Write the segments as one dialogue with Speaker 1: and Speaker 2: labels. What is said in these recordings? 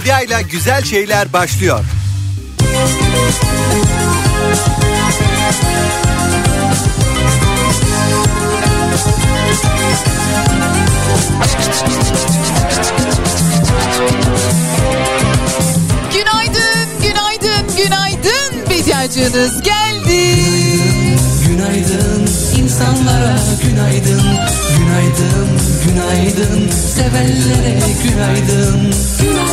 Speaker 1: Medya ile güzel şeyler başlıyor.
Speaker 2: Günaydın, günaydın, günaydın. Bediacınız geldi.
Speaker 3: Günaydın insanlara günaydın Günaydın, günaydın Sevenlere günaydın Günaydın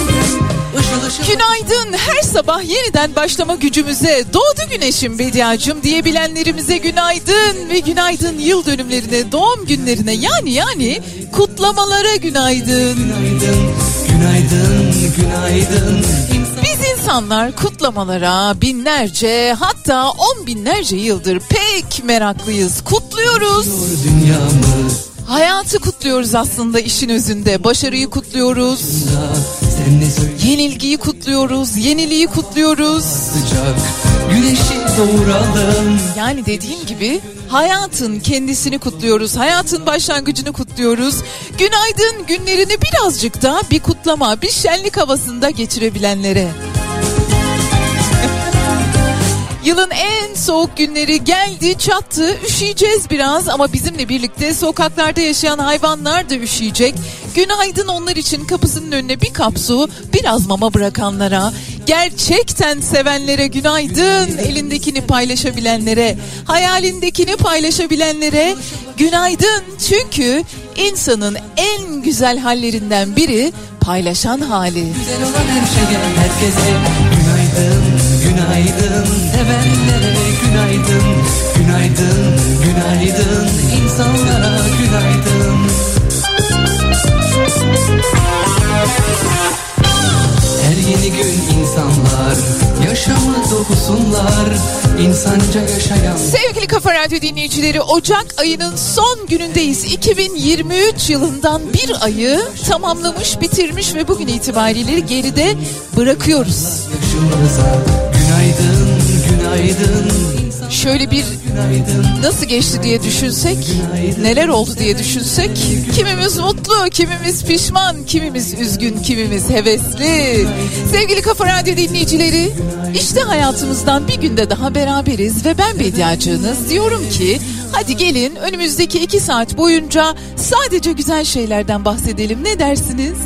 Speaker 3: Işıl ışıl
Speaker 2: Günaydın. Her sabah yeniden başlama gücümüze doğdu güneşim Bediacım diyebilenlerimize günaydın ve günaydın yıl dönümlerine, doğum günlerine yani yani kutlamalara günaydın.
Speaker 3: Günaydın, günaydın, günaydın
Speaker 2: Biz insanlar kutlamalara binlerce hatta on binlerce yıldır pek meraklıyız. Kutluyoruz.
Speaker 3: dünyamız
Speaker 2: Hayatı kutluyoruz aslında işin özünde. Başarıyı kutluyoruz.
Speaker 3: söyle
Speaker 2: Yenilgiyi kutluyoruz. Yeniliği kutluyoruz.
Speaker 3: sıcak Güneşi doğuralım
Speaker 2: Yani dediğim gibi hayatın kendisini kutluyoruz. Hayatın başlangıcını kutluyoruz. Günaydın günlerini birazcık da bir kutlama, bir şenlik havasında geçirebilenlere. Yılın en soğuk günleri geldi çattı üşüyeceğiz biraz ama bizimle birlikte sokaklarda yaşayan hayvanlar da üşüyecek. Günaydın onlar için kapısının önüne bir kap su biraz mama bırakanlara gerçekten sevenlere günaydın elindekini paylaşabilenlere hayalindekini paylaşabilenlere günaydın çünkü insanın en güzel hallerinden biri paylaşan hali.
Speaker 3: Güzel olan her şeye herkese Günaydın, günaydın Sevenlere günaydın Günaydın, günaydın insanlara günaydın Her yeni gün insanlar Yaşamı dokusunlar insanca yaşayan
Speaker 2: Sevgili Kafa Radyo dinleyicileri Ocak ayının son günündeyiz. 2023 yılından bir ayı tamamlamış, bitirmiş ve bugün itibariyle geride bırakıyoruz.
Speaker 3: yaşımıza Günaydın, günaydın.
Speaker 2: Şöyle bir nasıl geçti diye düşünsek, neler oldu diye düşünsek, kimimiz mutlu, kimimiz pişman, kimimiz üzgün, kimimiz hevesli. Sevgili Kafa Radyo dinleyicileri, işte hayatımızdan bir günde daha beraberiz ve ben Bediacığınız diyorum ki hadi gelin önümüzdeki iki saat boyunca sadece güzel şeylerden bahsedelim. Ne dersiniz?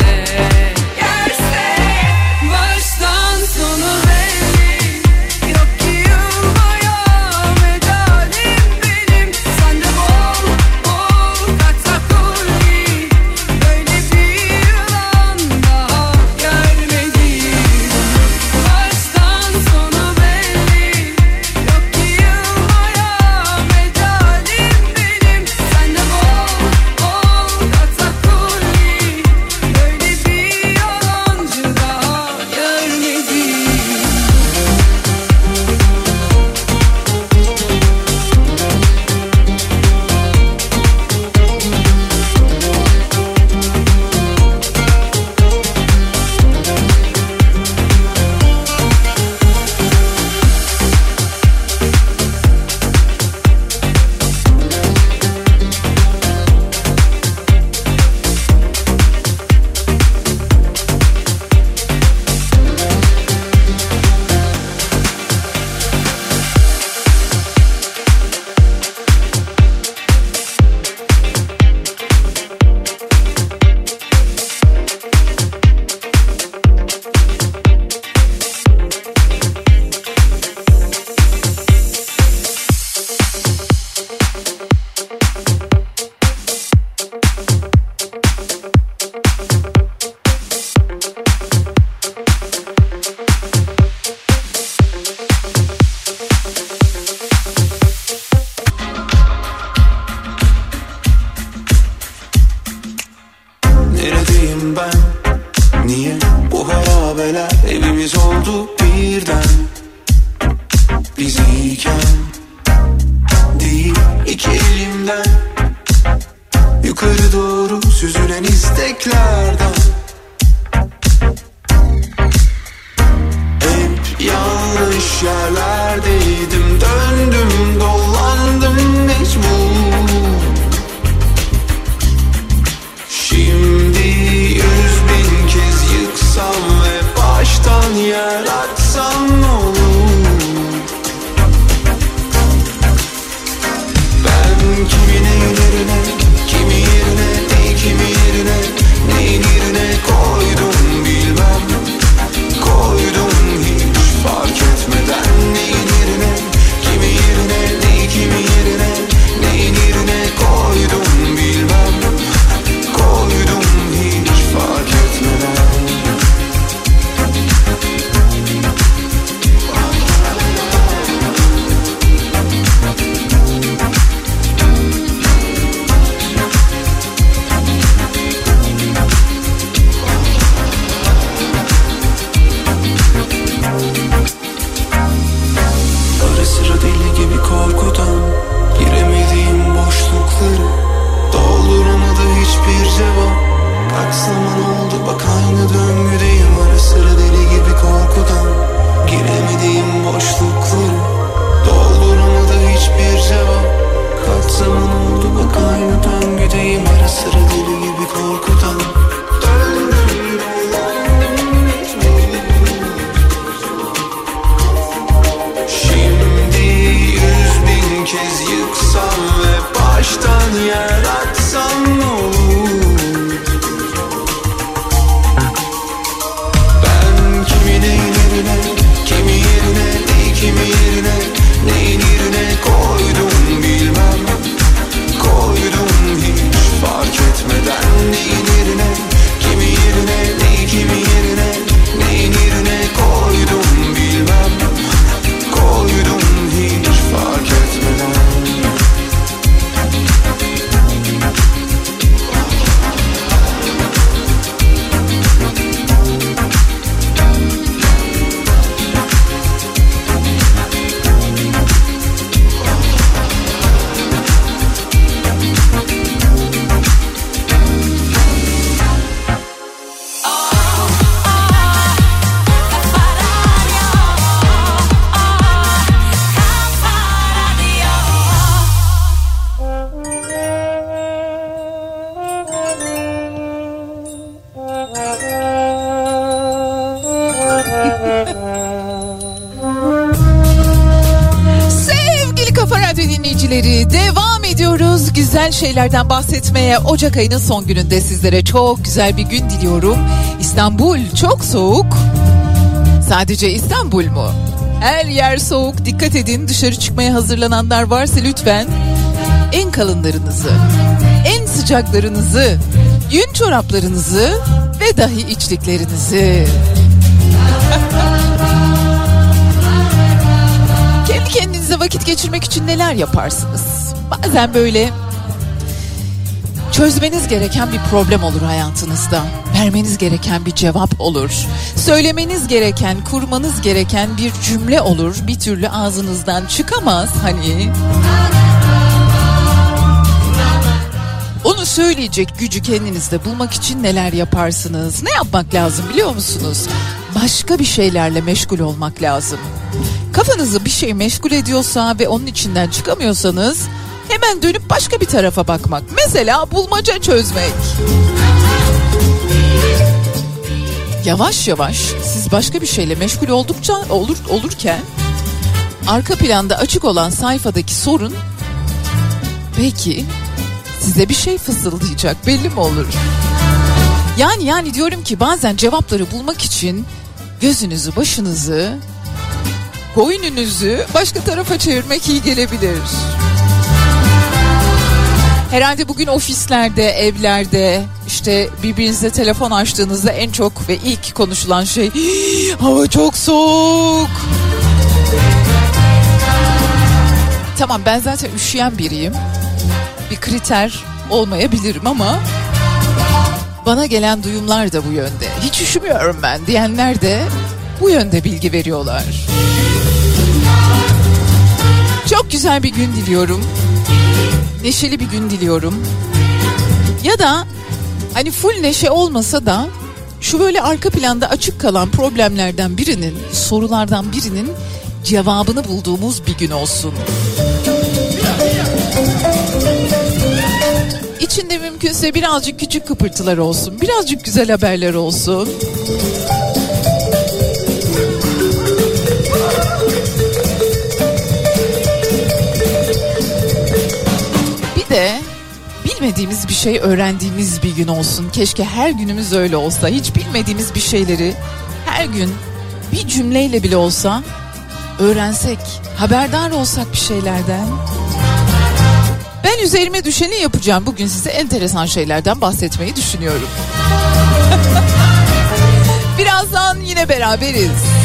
Speaker 2: entender. Şeylerden bahsetmeye Ocak ayının son gününde sizlere çok güzel bir gün diliyorum. İstanbul çok soğuk. Sadece İstanbul mu? Her yer soğuk. Dikkat edin dışarı çıkmaya hazırlananlar varsa lütfen en kalınlarınızı, en sıcaklarınızı, yün çoraplarınızı ve dahi içliklerinizi. Kendi kendinize vakit geçirmek için neler yaparsınız? Bazen böyle çözmeniz gereken bir problem olur hayatınızda. Vermeniz gereken bir cevap olur. Söylemeniz gereken, kurmanız gereken bir cümle olur. Bir türlü ağzınızdan çıkamaz hani. Onu söyleyecek gücü kendinizde bulmak için neler yaparsınız? Ne yapmak lazım biliyor musunuz? Başka bir şeylerle meşgul olmak lazım. Kafanızı bir şey meşgul ediyorsa ve onun içinden çıkamıyorsanız hemen dönüp başka bir tarafa bakmak. Mesela bulmaca çözmek. Yavaş yavaş siz başka bir şeyle meşgul oldukça olur olurken arka planda açık olan sayfadaki sorun belki size bir şey fısıldayacak belli mi olur? Yani yani diyorum ki bazen cevapları bulmak için gözünüzü başınızı boynunuzu başka tarafa çevirmek iyi gelebilir. Herhalde bugün ofislerde, evlerde işte birbirinize telefon açtığınızda en çok ve ilk konuşulan şey hava çok soğuk. Tamam ben zaten üşüyen biriyim. Bir kriter olmayabilirim ama bana gelen duyumlar da bu yönde. Hiç üşümüyorum ben diyenler de bu yönde bilgi veriyorlar. Çok güzel bir gün diliyorum. Neşeli bir gün diliyorum. Ya da hani full neşe olmasa da şu böyle arka planda açık kalan problemlerden birinin, sorulardan birinin cevabını bulduğumuz bir gün olsun. İçinde mümkünse birazcık küçük kıpırtılar olsun, birazcık güzel haberler olsun. Bilmediğimiz bir şey öğrendiğimiz bir gün olsun. Keşke her günümüz öyle olsa. Hiç bilmediğimiz bir şeyleri her gün bir cümleyle bile olsa öğrensek, haberdar olsak bir şeylerden. Ben üzerime düşeni yapacağım. Bugün size enteresan şeylerden bahsetmeyi düşünüyorum. Birazdan yine beraberiz.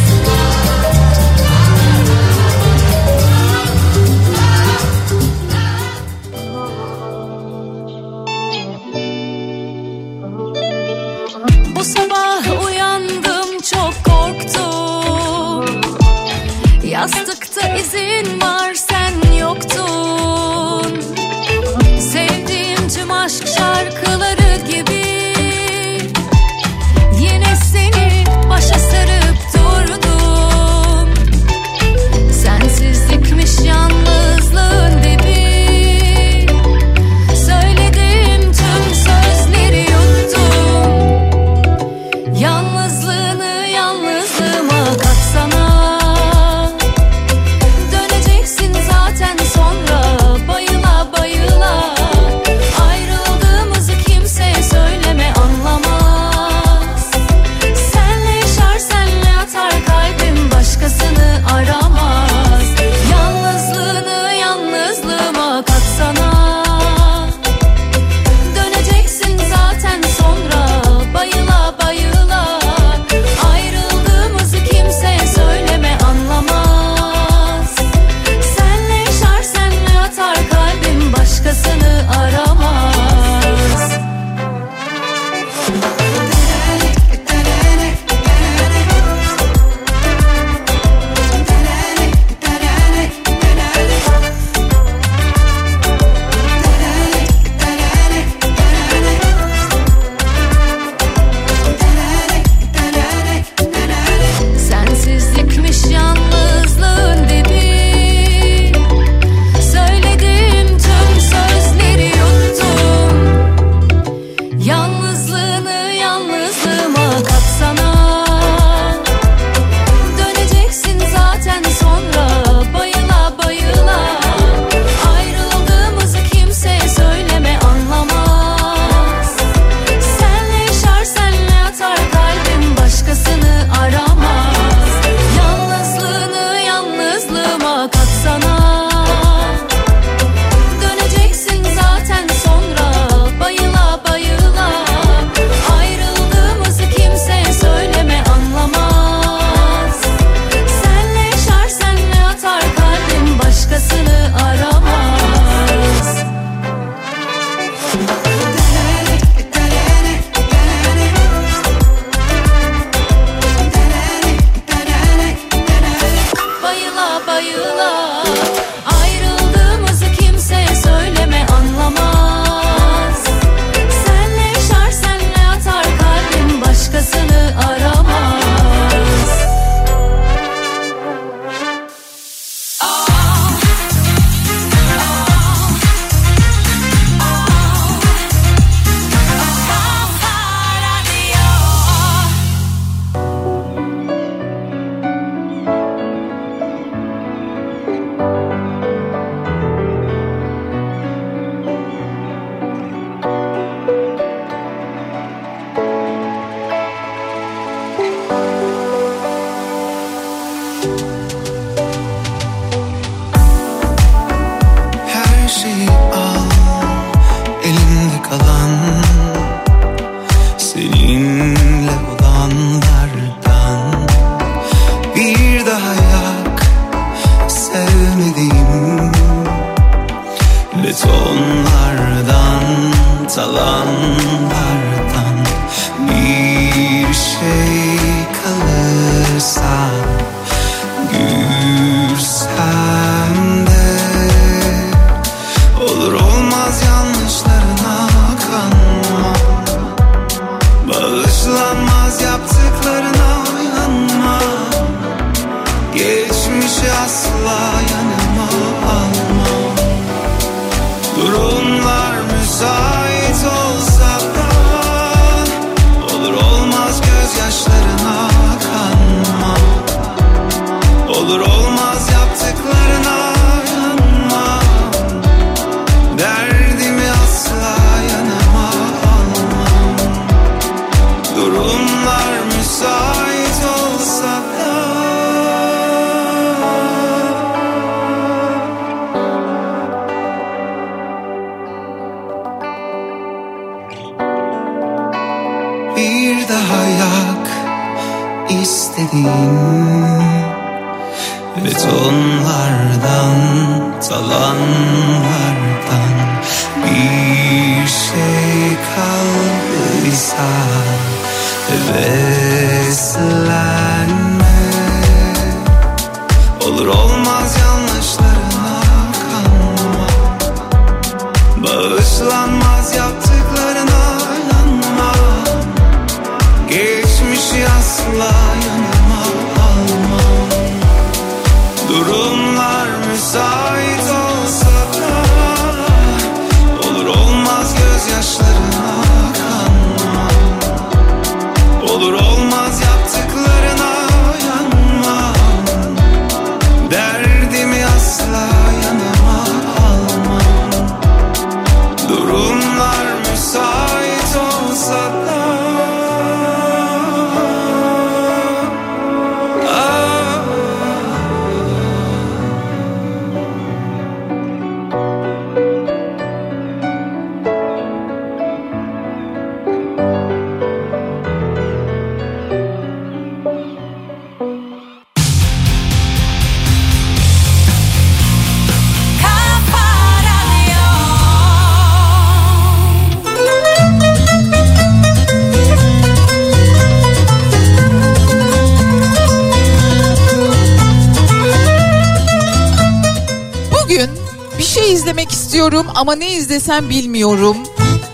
Speaker 2: İzlesem bilmiyorum.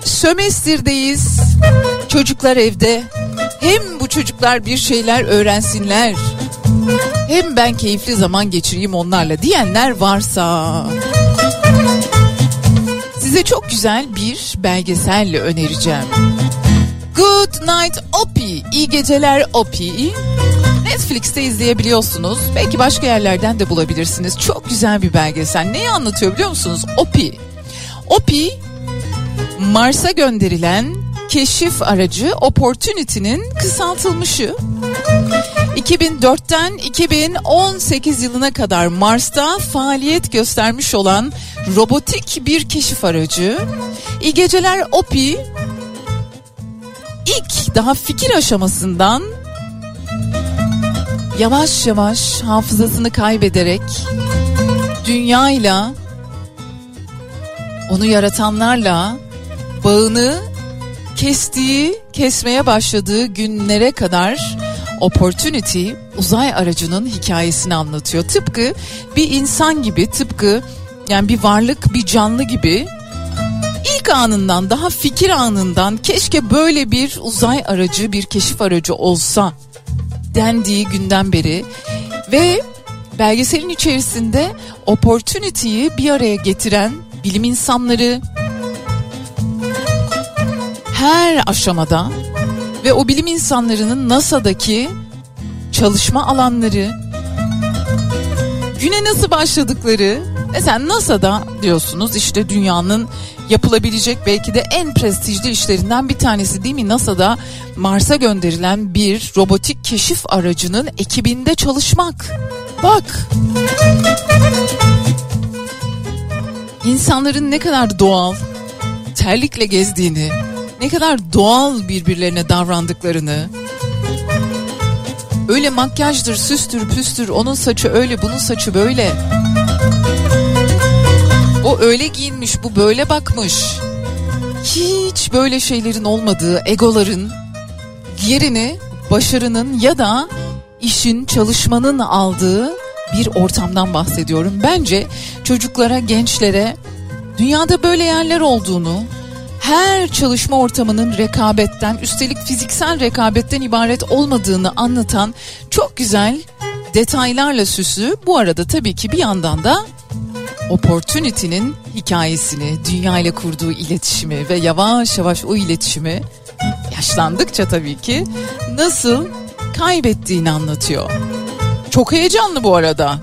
Speaker 2: Sömestir'deyiz. Çocuklar evde. Hem bu çocuklar bir şeyler öğrensinler. Hem ben keyifli zaman geçireyim onlarla diyenler varsa. Size çok güzel bir belgesel önereceğim. Good Night Opie, iyi geceler Opie. Netflix'te izleyebiliyorsunuz. Belki başka yerlerden de bulabilirsiniz. Çok güzel bir belgesel. Neyi anlatıyor biliyor musunuz? OPI. OPI Mars'a gönderilen keşif aracı Opportunity'nin kısaltılmışı. 2004'ten 2018 yılına kadar Mars'ta faaliyet göstermiş olan robotik bir keşif aracı. İyi geceler OPI ilk daha fikir aşamasından yavaş yavaş hafızasını kaybederek dünyayla onu yaratanlarla bağını kestiği, kesmeye başladığı günlere kadar Opportunity uzay aracının hikayesini anlatıyor. Tıpkı bir insan gibi, tıpkı yani bir varlık, bir canlı gibi ilk anından daha fikir anından keşke böyle bir uzay aracı, bir keşif aracı olsa dendiği günden beri ve belgeselin içerisinde opportunity'yi bir araya getiren bilim insanları her aşamada ve o bilim insanlarının NASA'daki çalışma alanları, güne nasıl başladıkları, mesela NASA'da diyorsunuz işte dünyanın yapılabilecek belki de en prestijli işlerinden bir tanesi değil mi? NASA'da Mars'a gönderilen bir robotik keşif aracının ekibinde çalışmak. Bak. İnsanların ne kadar doğal, terlikle gezdiğini, ne kadar doğal birbirlerine davrandıklarını, öyle makyajdır, süstür, püstür, onun saçı öyle, bunun saçı böyle. O öyle giyinmiş, bu böyle bakmış. Hiç böyle şeylerin olmadığı, egoların yerini başarının ya da işin, çalışmanın aldığı bir ortamdan bahsediyorum. Bence çocuklara, gençlere dünyada böyle yerler olduğunu, her çalışma ortamının rekabetten, üstelik fiziksel rekabetten ibaret olmadığını anlatan çok güzel detaylarla süslü. Bu arada tabii ki bir yandan da Opportunity'nin hikayesini, dünya ile kurduğu iletişimi ve yavaş yavaş o iletişimi yaşlandıkça tabii ki nasıl kaybettiğini anlatıyor. Çok heyecanlı bu arada.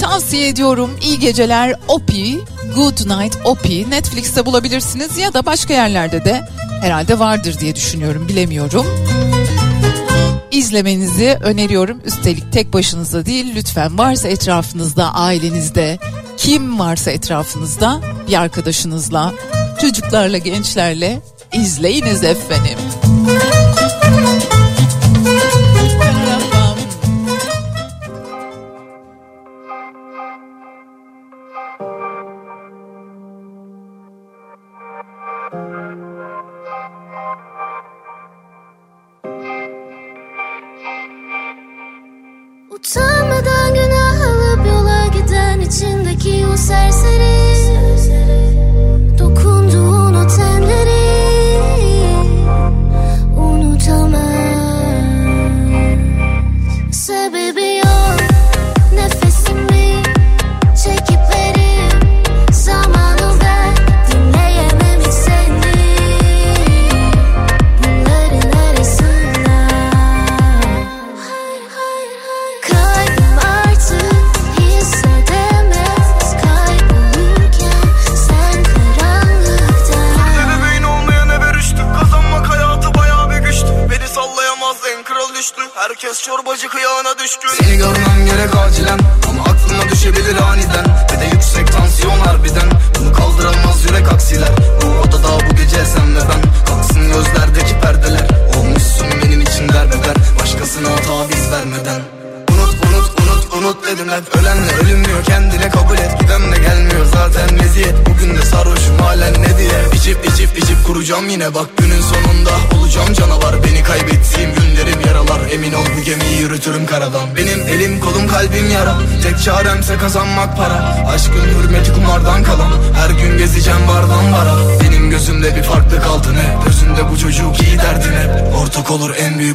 Speaker 2: Tavsiye ediyorum. İyi geceler Opi, Good Night Opi. Netflix'te bulabilirsiniz ya da başka yerlerde de herhalde vardır diye düşünüyorum. Bilemiyorum. İzlemenizi öneriyorum. Üstelik tek başınıza değil lütfen varsa etrafınızda, ailenizde, kim varsa etrafınızda bir arkadaşınızla, çocuklarla, gençlerle izleyiniz efendim.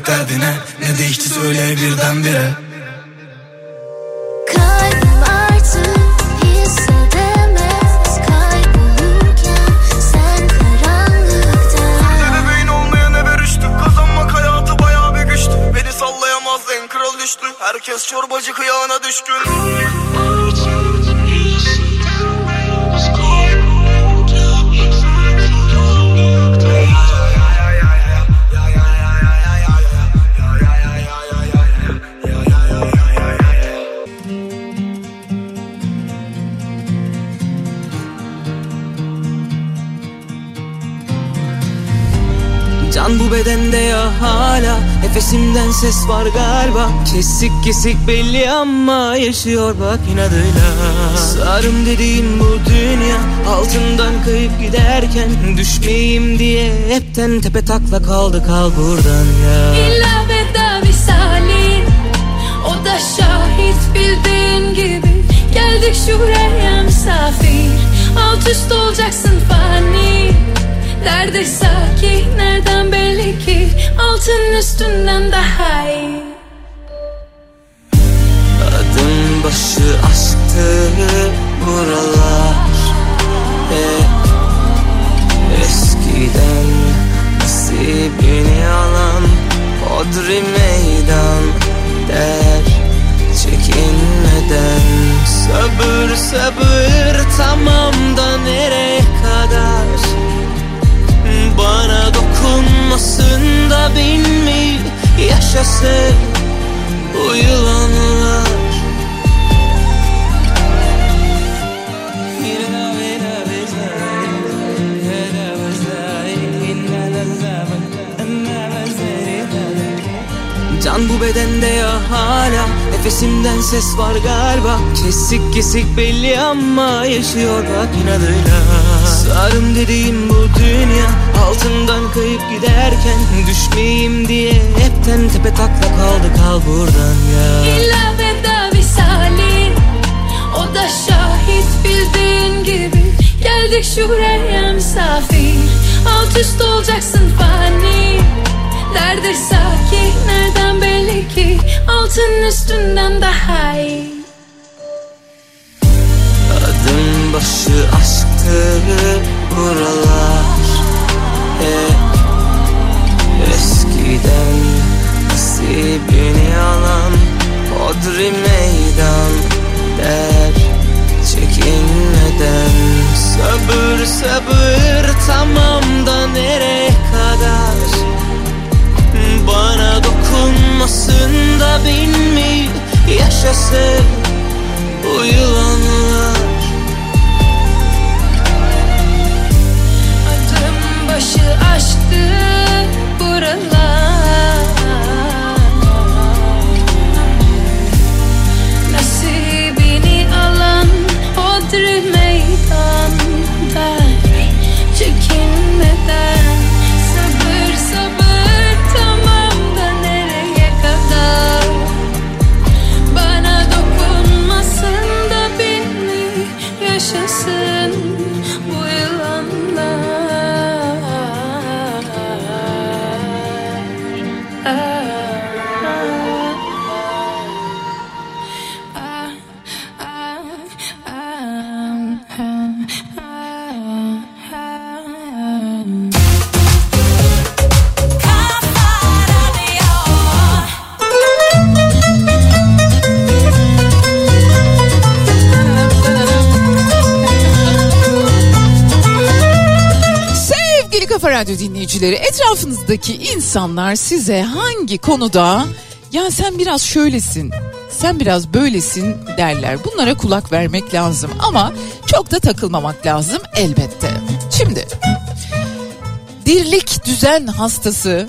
Speaker 4: Derdine
Speaker 5: ses var galiba. Kesik kesik belli ama Yaşıyor bak inadıyla. Sarım dediğim bu dünya Altından kayıp giderken Düşmeyeyim diye Hepten tepe takla kaldı kal buradan ya.
Speaker 6: İlla veda visali O da şahit bildiğin gibi. Geldik şuraya misafir Alt üst olacaksın fani. Derde sakin nereden belli ki Altın üstünden daha iyi.
Speaker 5: Adım başı aşktı buralar. Hep eskiden nasibini alan Hodri meydan der çekinmeden. Sabır sabır tamam da nereye kadar bana dokunmasın da bin mil yaşasın bu yılanlar. Can bu bedende ya hala. Nefesimden ses var galiba. Kesik kesik belli ama yaşıyor bak inadıyla. Sarım dediğim bu dünya Altından kayıp giderken Düşmeyeyim diye hepten tepe takla kaldı kal buradan ya.
Speaker 6: İlla veda visalin O da şahit bildiğin gibi. Geldik şuraya misafir Alt üst olacaksın fani. Nerede sakin nereden belli ki? Altın üstünden daha iyi.
Speaker 5: Adım başı aşktı buralar. Hep eskiden nasibini alan Hodri meydan der çekinmeden. Sabır sabır tamam da nereye kadar? Bana dokunmasın da bin mi yaşasın bu yılanlar
Speaker 6: başı aşktı buralar. Nasibini alan Hodri
Speaker 2: Radyo dinleyicileri etrafınızdaki insanlar size hangi konuda ya sen biraz şöylesin sen biraz böylesin derler. Bunlara kulak vermek lazım ama çok da takılmamak lazım elbette. Şimdi dirlik düzen hastası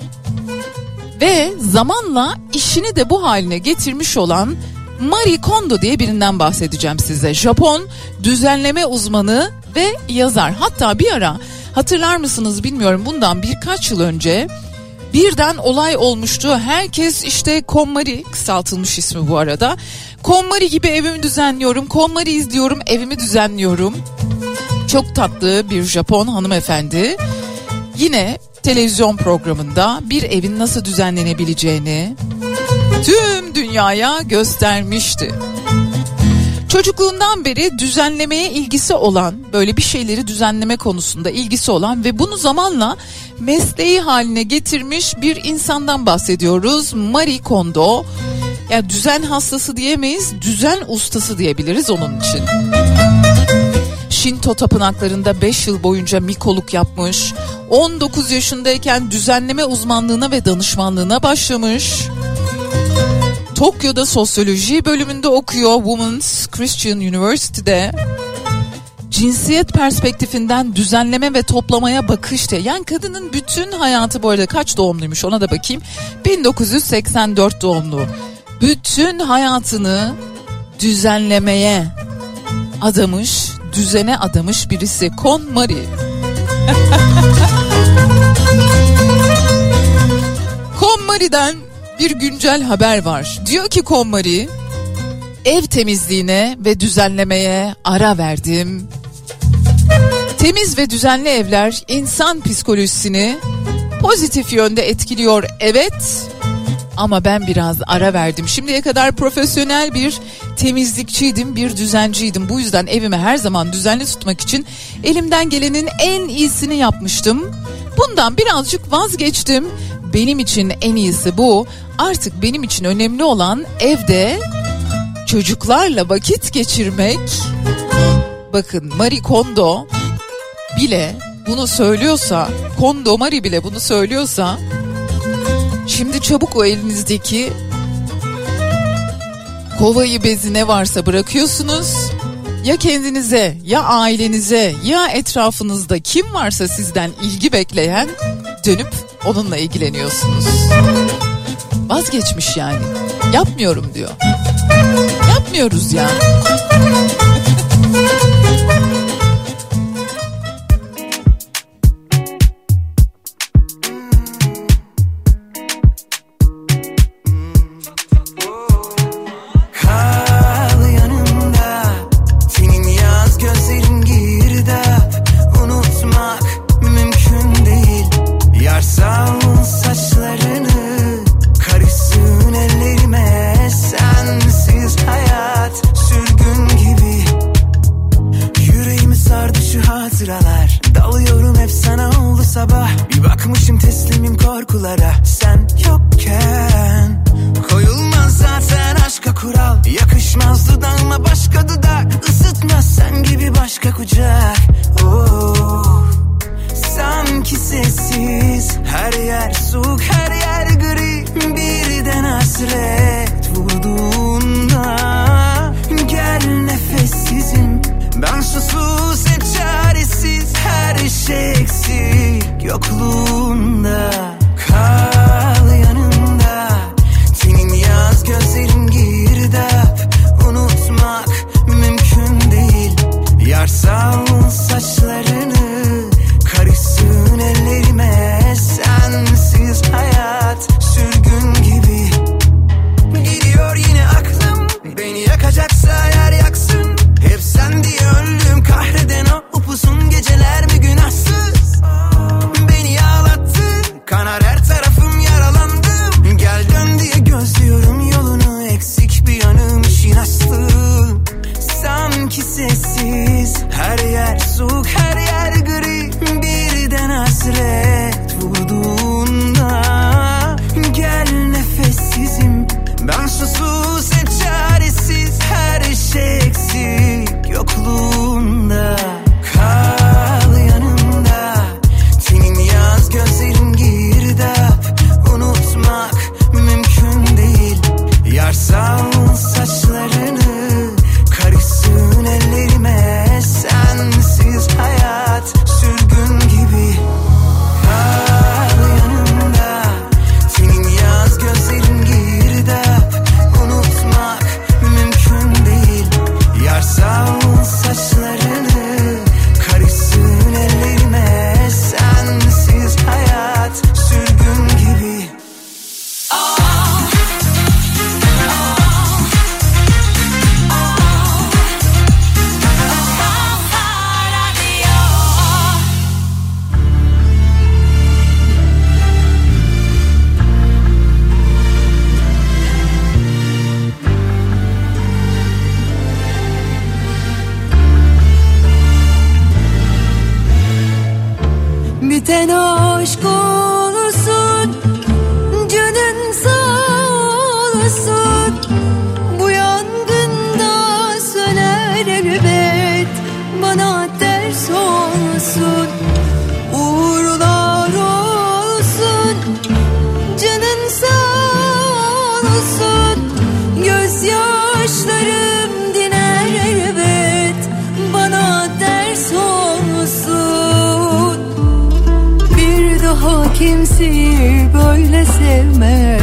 Speaker 2: ve zamanla işini de bu haline getirmiş olan Marie Kondo diye birinden bahsedeceğim size. Japon düzenleme uzmanı ve yazar. Hatta bir ara hatırlar mısınız bilmiyorum bundan birkaç yıl önce birden olay olmuştu. Herkes işte KonMari kısaltılmış ismi bu arada. KonMari gibi evimi düzenliyorum, KonMari izliyorum, evimi düzenliyorum. Çok tatlı bir Japon hanımefendi. Yine televizyon programında bir evin nasıl düzenlenebileceğini tüm dünyaya göstermişti. Çocukluğundan beri düzenlemeye ilgisi olan, böyle bir şeyleri düzenleme konusunda ilgisi olan ve bunu zamanla mesleği haline getirmiş bir insandan bahsediyoruz. Marie Kondo. Ya düzen hastası diyemeyiz, düzen ustası diyebiliriz onun için. Şinto tapınaklarında 5 yıl boyunca mikoluk yapmış. 19 yaşındayken düzenleme uzmanlığına ve danışmanlığına başlamış. Tokyo'da sosyoloji bölümünde okuyor Women's Christian University'de. Cinsiyet perspektifinden düzenleme ve toplamaya bakışta. Yani kadının bütün hayatı bu arada kaç doğumluymuş ona da bakayım. 1984 doğumlu. Bütün hayatını düzenlemeye adamış, düzene adamış birisi. Kon Marie. KonMari'den bir güncel haber var. Diyor ki KonMari ev temizliğine ve düzenlemeye ara verdim. Temiz ve düzenli evler insan psikolojisini pozitif yönde etkiliyor evet ama ben biraz ara verdim. Şimdiye kadar profesyonel bir temizlikçiydim, bir düzenciydim. Bu yüzden evimi her zaman düzenli tutmak için elimden gelenin en iyisini yapmıştım. Bundan birazcık vazgeçtim. Benim için en iyisi bu. Artık benim için önemli olan evde çocuklarla vakit geçirmek. Bakın Marie Kondo bile bunu söylüyorsa, Kondo Marie bile bunu söylüyorsa Şimdi çabuk o elinizdeki kovayı bezi ne varsa bırakıyorsunuz. Ya kendinize ya ailenize ya etrafınızda kim varsa sizden ilgi bekleyen dönüp onunla ilgileniyorsunuz. Vazgeçmiş yani. Yapmıyorum diyor. Yapmıyoruz ya.
Speaker 7: Yani. olsun. Gözyaşlarım diner elbet. Bana ders olsun. Bir daha kimseyi böyle sevmez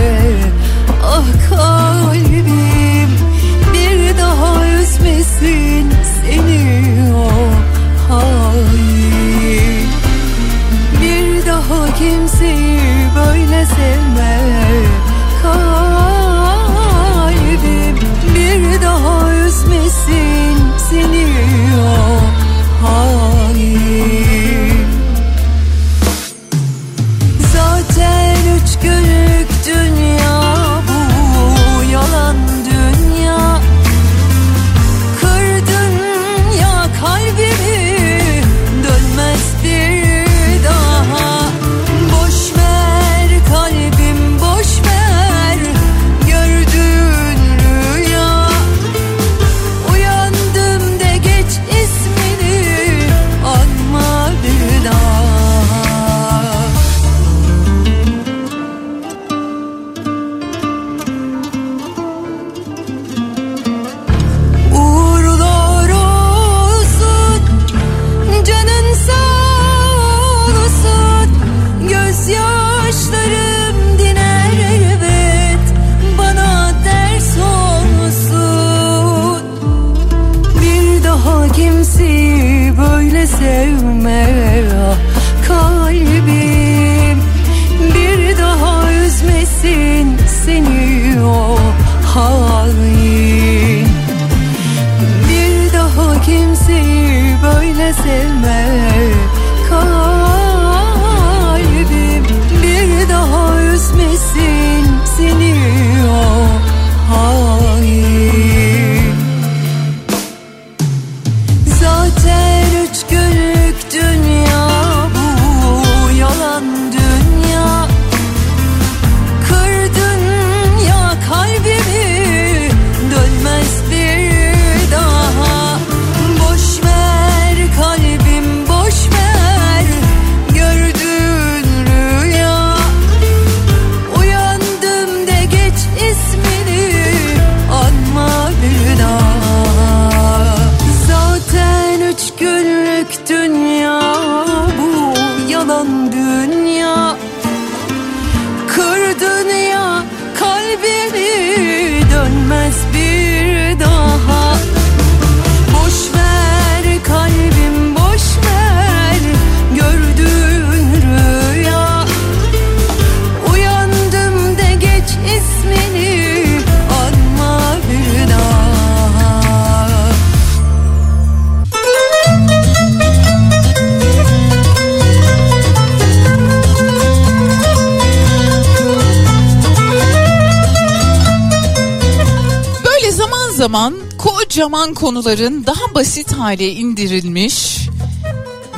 Speaker 2: zaman kocaman konuların daha basit hale indirilmiş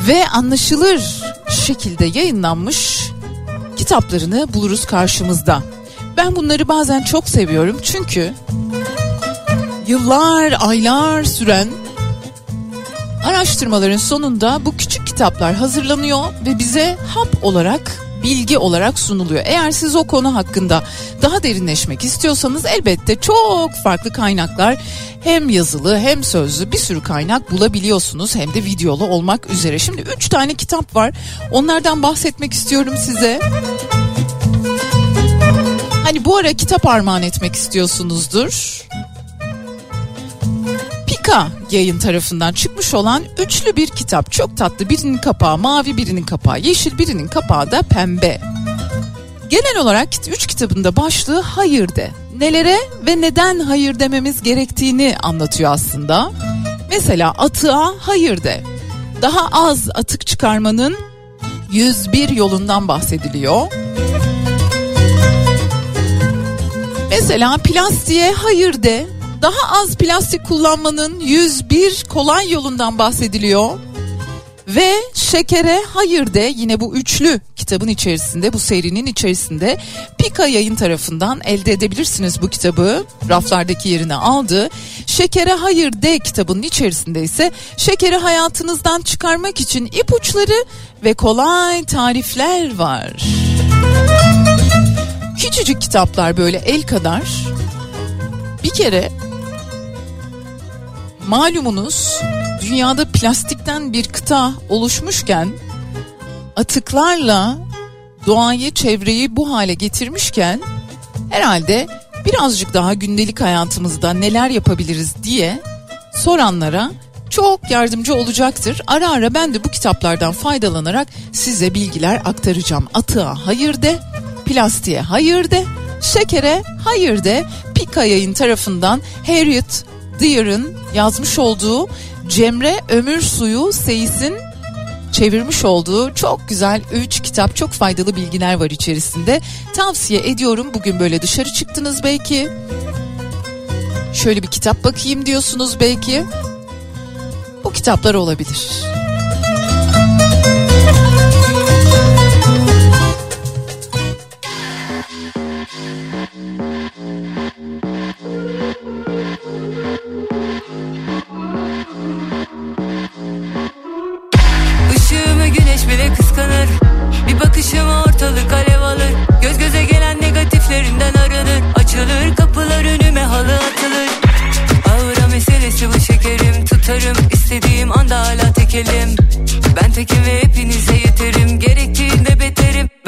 Speaker 2: ve anlaşılır şekilde yayınlanmış kitaplarını buluruz karşımızda. Ben bunları bazen çok seviyorum çünkü yıllar, aylar süren araştırmaların sonunda bu küçük kitaplar hazırlanıyor ve bize hap olarak bilgi olarak sunuluyor. Eğer siz o konu hakkında daha derinleşmek istiyorsanız elbette çok farklı kaynaklar hem yazılı hem sözlü bir sürü kaynak bulabiliyorsunuz hem de videolu olmak üzere. Şimdi 3 tane kitap var. Onlardan bahsetmek istiyorum size. Hani bu ara kitap armağan etmek istiyorsunuzdur. Pika yayın tarafından çıkmış olan üçlü bir kitap. Çok tatlı birinin kapağı mavi birinin kapağı yeşil birinin kapağı da pembe. Genel olarak üç kitabında başlığı hayır de. Nelere ve neden hayır dememiz gerektiğini anlatıyor aslında. Mesela atığa hayır de. Daha az atık çıkarmanın 101 yolundan bahsediliyor. Mesela plastiğe hayır de. Daha az plastik kullanmanın 101 kolay yolundan bahsediliyor. Ve şekere hayır de yine bu üçlü kitabın içerisinde bu serinin içerisinde Pika yayın tarafından elde edebilirsiniz bu kitabı. Raflardaki yerini aldı. Şekere hayır de kitabının içerisinde ise şekeri hayatınızdan çıkarmak için ipuçları ve kolay tarifler var. Küçücük kitaplar böyle el kadar. Bir kere malumunuz dünyada plastikten bir kıta oluşmuşken atıklarla doğayı çevreyi bu hale getirmişken herhalde birazcık daha gündelik hayatımızda neler yapabiliriz diye soranlara çok yardımcı olacaktır. Ara ara ben de bu kitaplardan faydalanarak size bilgiler aktaracağım. Atığa hayır de, plastiğe hayır de, şekere hayır de. Pika yayın tarafından Harriet Deer'ın yazmış olduğu Cemre Ömür Suyu Seyis'in çevirmiş olduğu çok güzel 3 kitap çok faydalı bilgiler var içerisinde. Tavsiye ediyorum bugün böyle dışarı çıktınız belki. Şöyle bir kitap bakayım diyorsunuz belki. Bu kitaplar olabilir.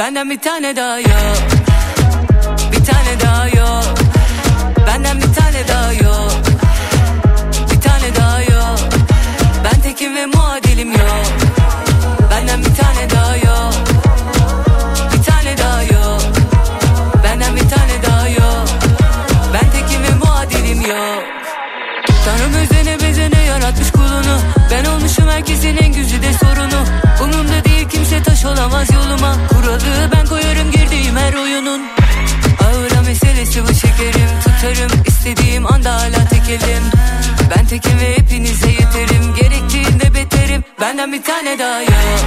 Speaker 8: Benden bir tane daha yok. Bir tane daha yok. Benden bir tane daha yok. Bir tane daha yok. Ben tekim ve muadilim yok. Benden bir tane daha yok. Bir tane daha yok. Benden bir tane daha yok. Ben tekim ve muadilim yok. Tanrım özene bezene yaratmış kulunu. Ben olmuşum herkesin en güzide değil olamaz yoluma. Kuralı ben koyarım girdiğim her oyunun. Ağıra meselesi bu şekerim. Tutarım istediğim anda hala tekelim. Ben tekim ve hepinize yeterim. Gerektiğinde beterim. Benden bir tane daha yok.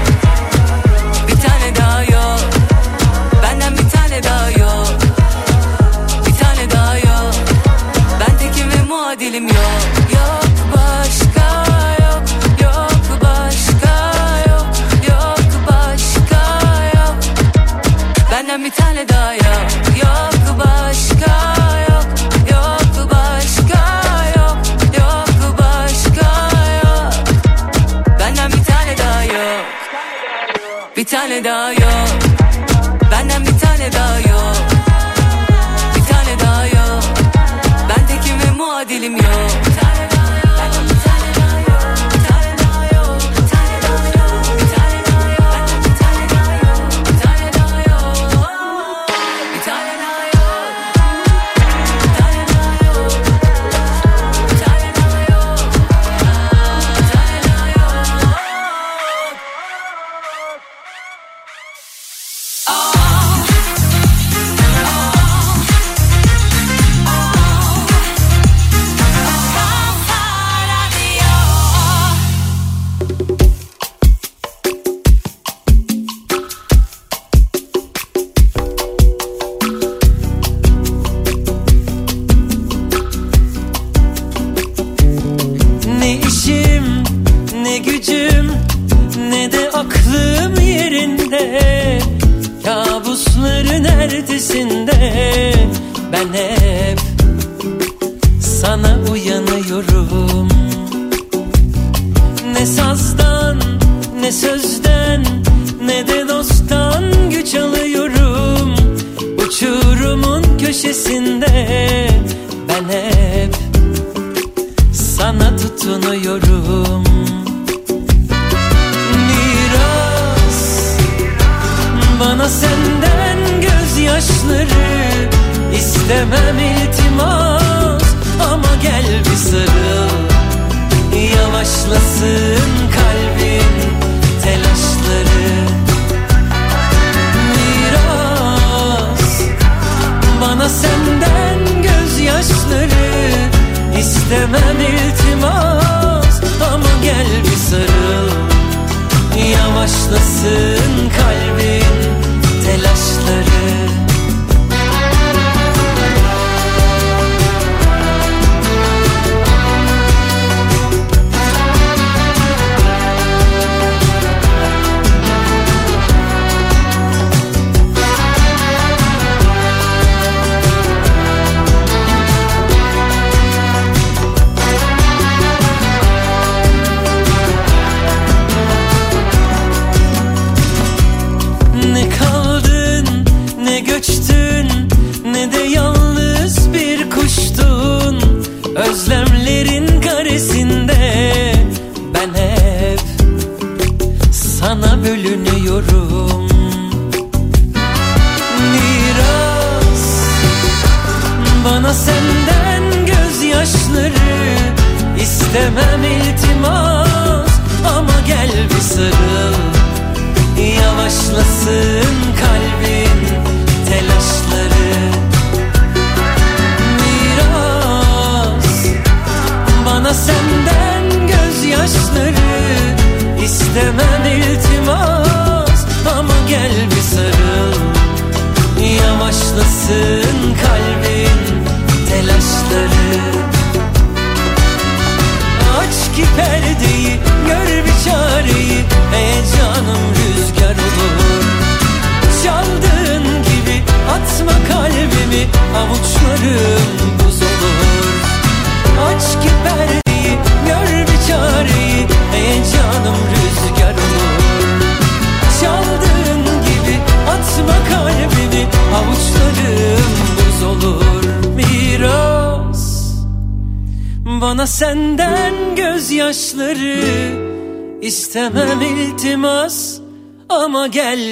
Speaker 8: Bir tane daha yok. Benden bir tane daha yok. Bir tane daha yok. Ben tekim ve muadilim yok Bir tane daha yok Yok başka yok. Yok başka yok. Yok başka yok. Benden bir tane daha yok. Bir tane daha yok
Speaker 9: köşesinde ben hep sana tutunuyorum. Miras bana senden gözyaşları istemem iltimas. Ama gel bir sarıl Yavaşlasın kalbin telaşları. senden gözyaşları. İstemem iltimas ama gel bir sarıl. Yavaşlasın kalbin telaşları.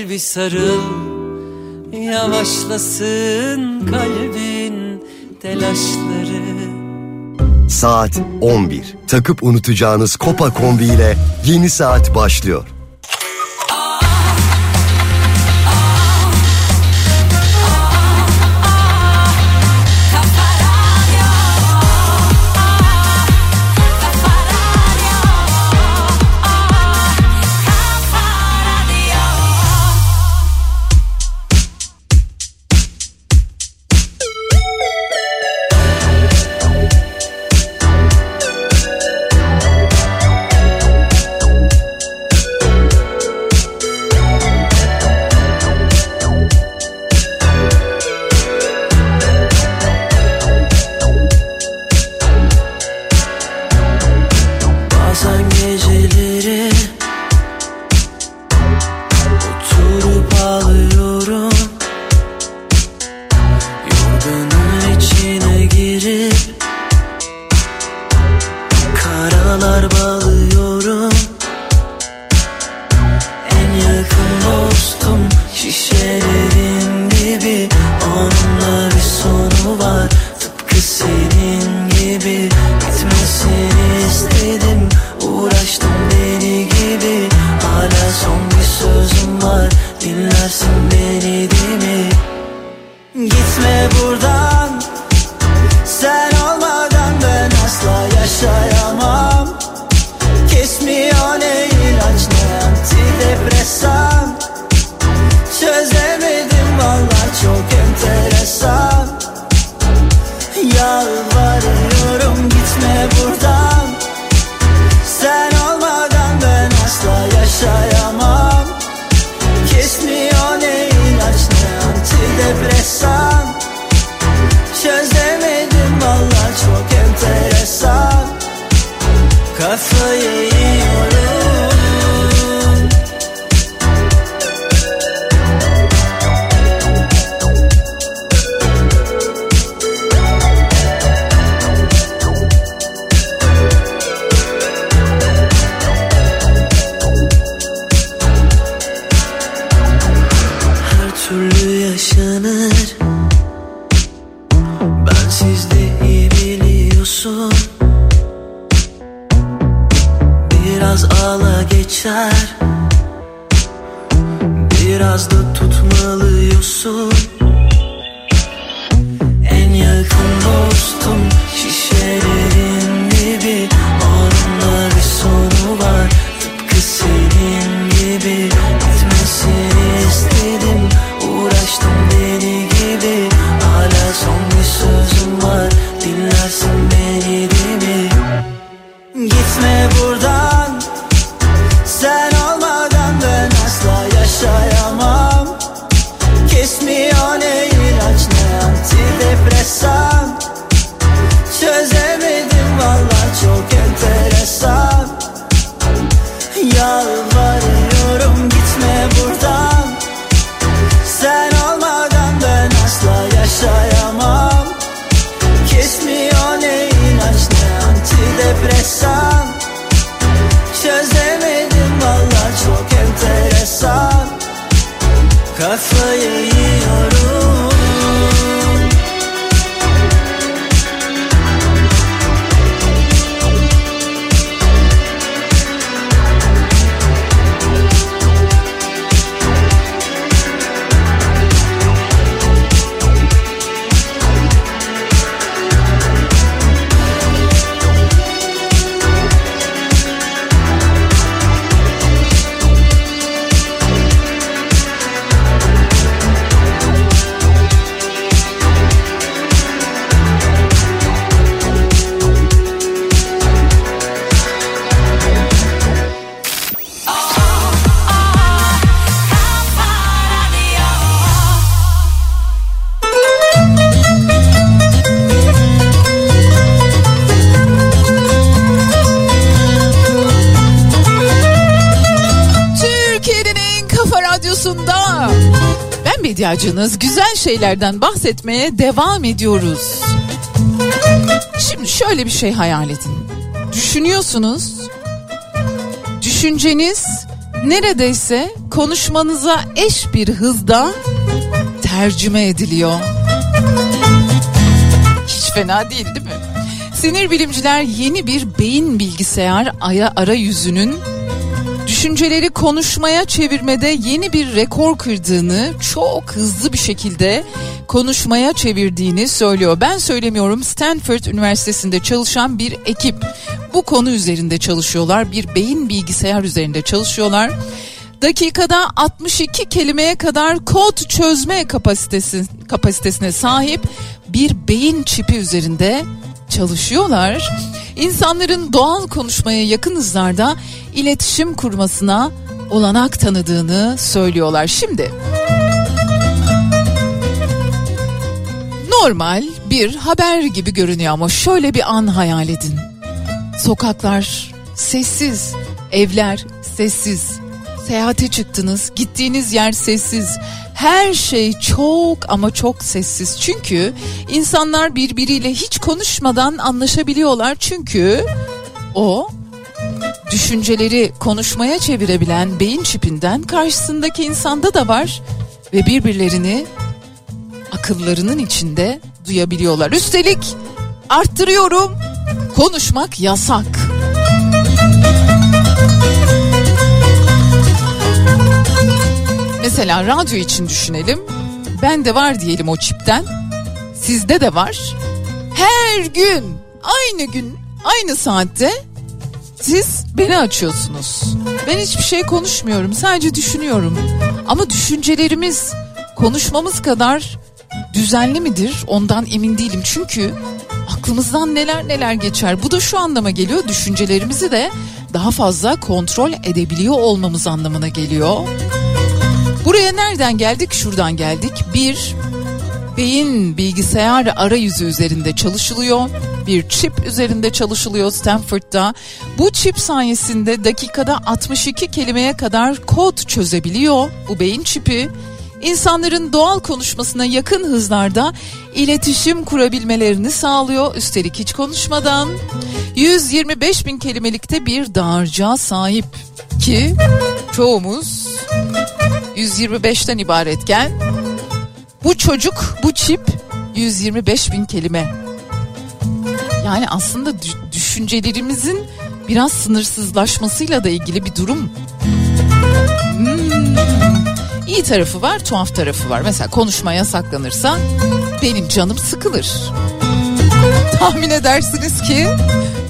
Speaker 9: bir sarıl Yavaşlasın kalbin telaşları
Speaker 10: Saat 11. Takıp unutacağınız Kopa Kombi ile yeni saat başlıyor.
Speaker 2: for you. Ben medyacınız güzel şeylerden bahsetmeye devam ediyoruz. Şimdi şöyle bir şey hayal edin. Düşünüyorsunuz. Düşünceniz neredeyse konuşmanıza eş bir hızda tercüme ediliyor. Hiç fena değil değil mi? Sinir bilimciler yeni bir beyin bilgisayar aya arayüzünün düşünceleri konuşmaya çevirmede yeni bir rekor kırdığını, çok hızlı bir şekilde konuşmaya çevirdiğini söylüyor. Ben söylemiyorum. Stanford Üniversitesi'nde çalışan bir ekip bu konu üzerinde çalışıyorlar. Bir beyin bilgisayar üzerinde çalışıyorlar. Dakikada 62 kelimeye kadar kod çözme kapasitesi kapasitesine sahip bir beyin çipi üzerinde çalışıyorlar. İnsanların doğal konuşmaya yakın hızlarda iletişim kurmasına olanak tanıdığını söylüyorlar. Şimdi normal bir haber gibi görünüyor ama şöyle bir an hayal edin. Sokaklar sessiz, evler sessiz. Seyahate çıktınız, gittiğiniz yer sessiz. Her şey çok ama çok sessiz. Çünkü insanlar birbiriyle hiç konuşmadan anlaşabiliyorlar. Çünkü o düşünceleri konuşmaya çevirebilen beyin çipinden karşısındaki insanda da var ve birbirlerini akıllarının içinde duyabiliyorlar. Üstelik arttırıyorum konuşmak yasak. Mesela radyo için düşünelim. Ben de var diyelim o çipten. Sizde de var. Her gün aynı gün aynı saatte siz beni açıyorsunuz. Ben hiçbir şey konuşmuyorum. Sadece düşünüyorum. Ama düşüncelerimiz konuşmamız kadar düzenli midir? Ondan emin değilim. Çünkü aklımızdan neler neler geçer. Bu da şu anlama geliyor. Düşüncelerimizi de daha fazla kontrol edebiliyor olmamız anlamına geliyor. Buraya nereden geldik? Şuradan geldik. Bir, beyin bilgisayar arayüzü üzerinde çalışılıyor. Bir çip üzerinde çalışılıyor Stanford'da. Bu çip sayesinde dakikada 62 kelimeye kadar kod çözebiliyor bu beyin çipi. İnsanların doğal konuşmasına yakın hızlarda iletişim kurabilmelerini sağlıyor. Üstelik hiç konuşmadan 125 bin kelimelikte bir dağarcığa sahip ki çoğumuz 125'ten ibaretken Bu çocuk, bu çip 125 bin kelime. Yani aslında dü- düşüncelerimizin biraz sınırsızlaşmasıyla da ilgili bir durum. Hmm. İyi tarafı var, tuhaf tarafı var. Mesela konuşma yasaklanırsa benim canım sıkılır. Tahmin edersiniz ki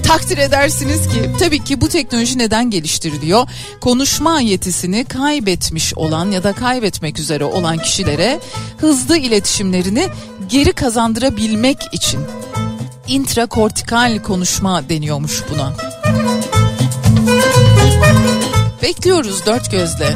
Speaker 2: takdir edersiniz ki tabii ki bu teknoloji neden geliştiriliyor? Konuşma yetisini kaybetmiş olan ya da kaybetmek üzere olan kişilere hızlı iletişimlerini geri kazandırabilmek için intrakortikal konuşma deniyormuş buna. Bekliyoruz dört gözle.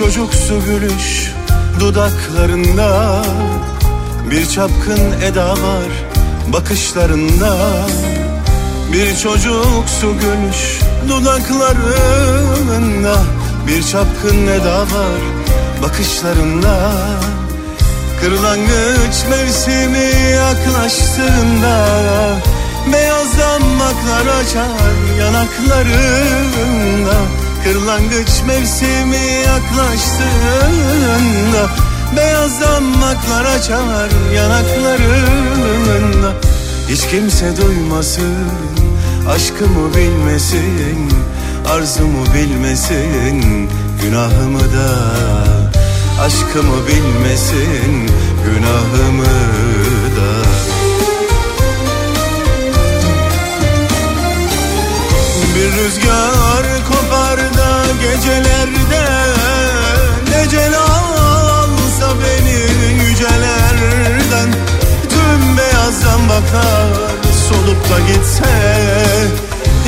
Speaker 11: Çocuksu gülüş dudaklarında. Bir çapkın eda var bakışlarında. Bir çocuksu gülüş dudaklarında. Bir çapkın eda var bakışlarında. Kırlangıç mevsimi yaklaştığında Beyaz damaklar açar yanaklarında Kırlangıç mevsimi yaklaştığında Beyaz damaklar açar yanaklarında. Hiç kimse duymasın Aşkımı bilmesin Arzumu bilmesin Günahımı da. Aşkımı bilmesin Günahımı da. Bir rüzgar gecelerde Necel alsa beni yücelerden Tüm beyazdan bakar solup da gitse.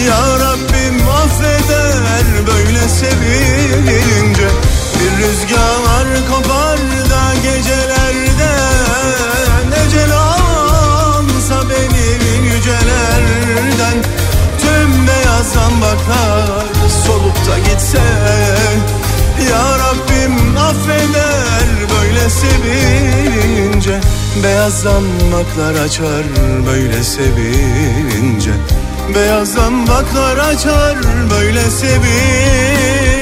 Speaker 11: Ya Rabbim affeder böyle sevince Bir rüzgar kopar da gecelerde Necel alsa beni yücelerden Tüm beyazdan bakar solup da gitse Ya Rabbim affeder böyle sevince. Beyazdan baklar açar böyle sevince. Beyazdan baklar açar böyle sevince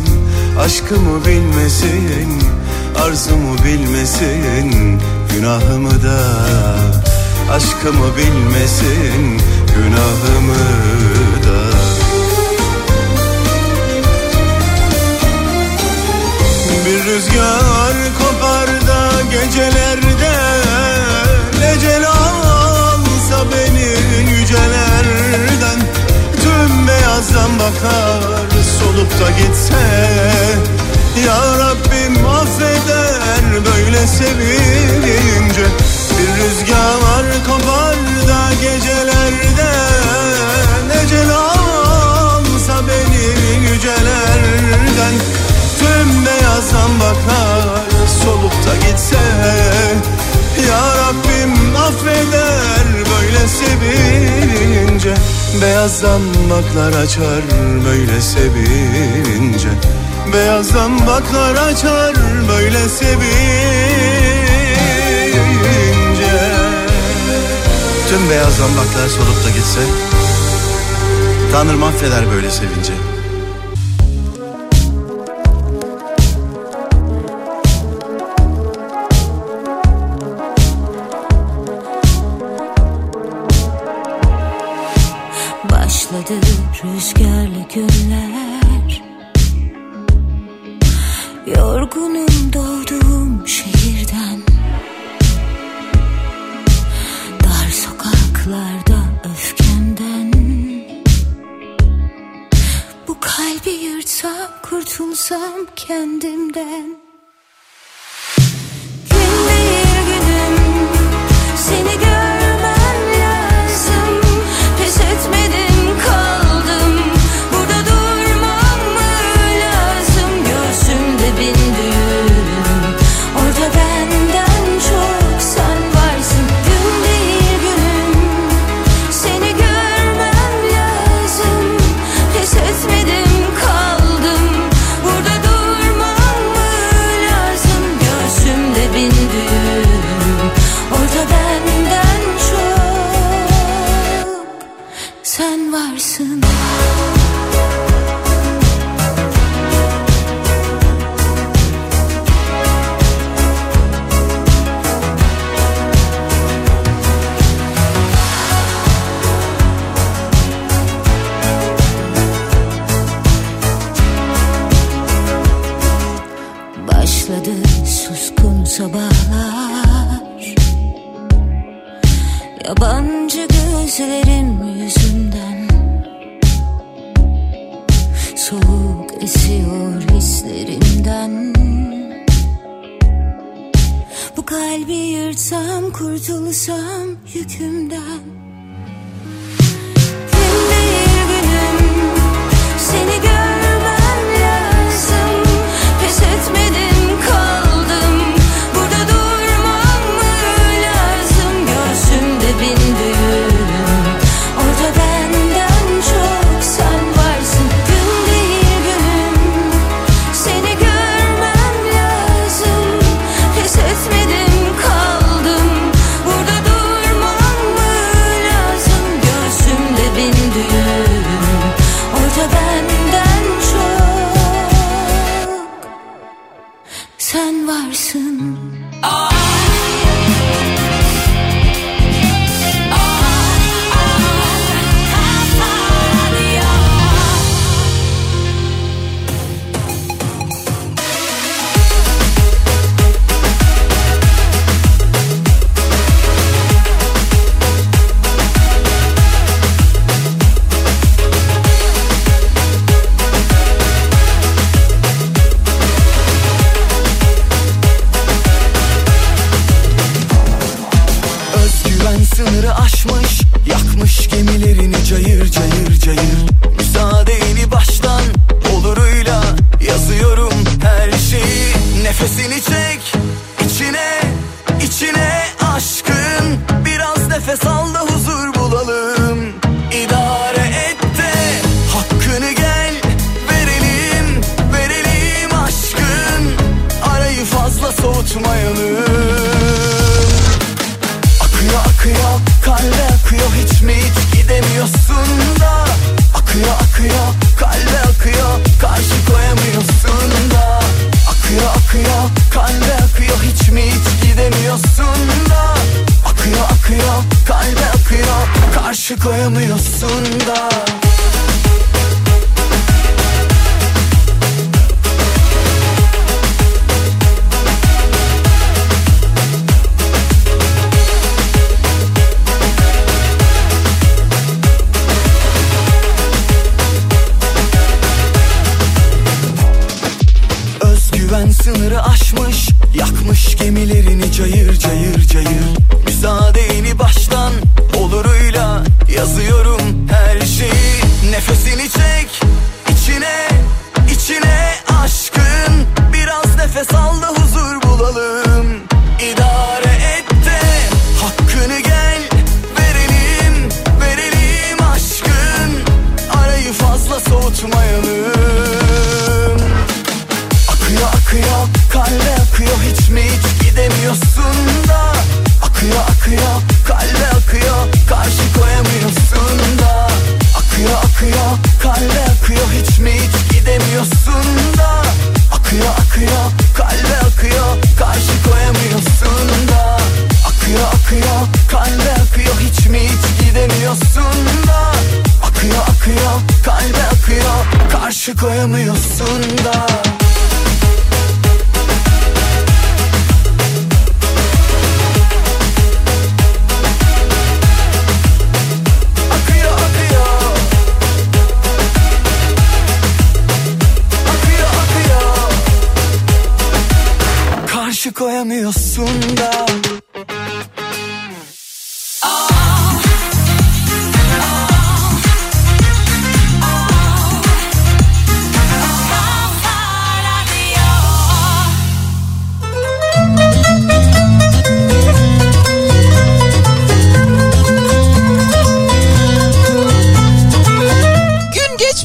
Speaker 11: Aşkımı bilmesin Arzumu bilmesin Günahımı da. Aşkımı bilmesin Günahımı da. Bir rüzgar kopar da gecelerde Necel alsa beni yücelerden Tüm beyazdan bakar solup da gitse Ya Rabbim affeder böyle sevince. Bir rüzgar kopar da gecelerde Necel alsa beni yücelerden. Tüm beyazdan bakar solup da gitse Ya Rabbim affeder böyle sevince. Beyazdan baklar açar böyle sevince. Beyazdan baklar açar böyle sevince.
Speaker 12: Tüm beyaz zambaklar solup da gitse Tanrım affeder böyle sevince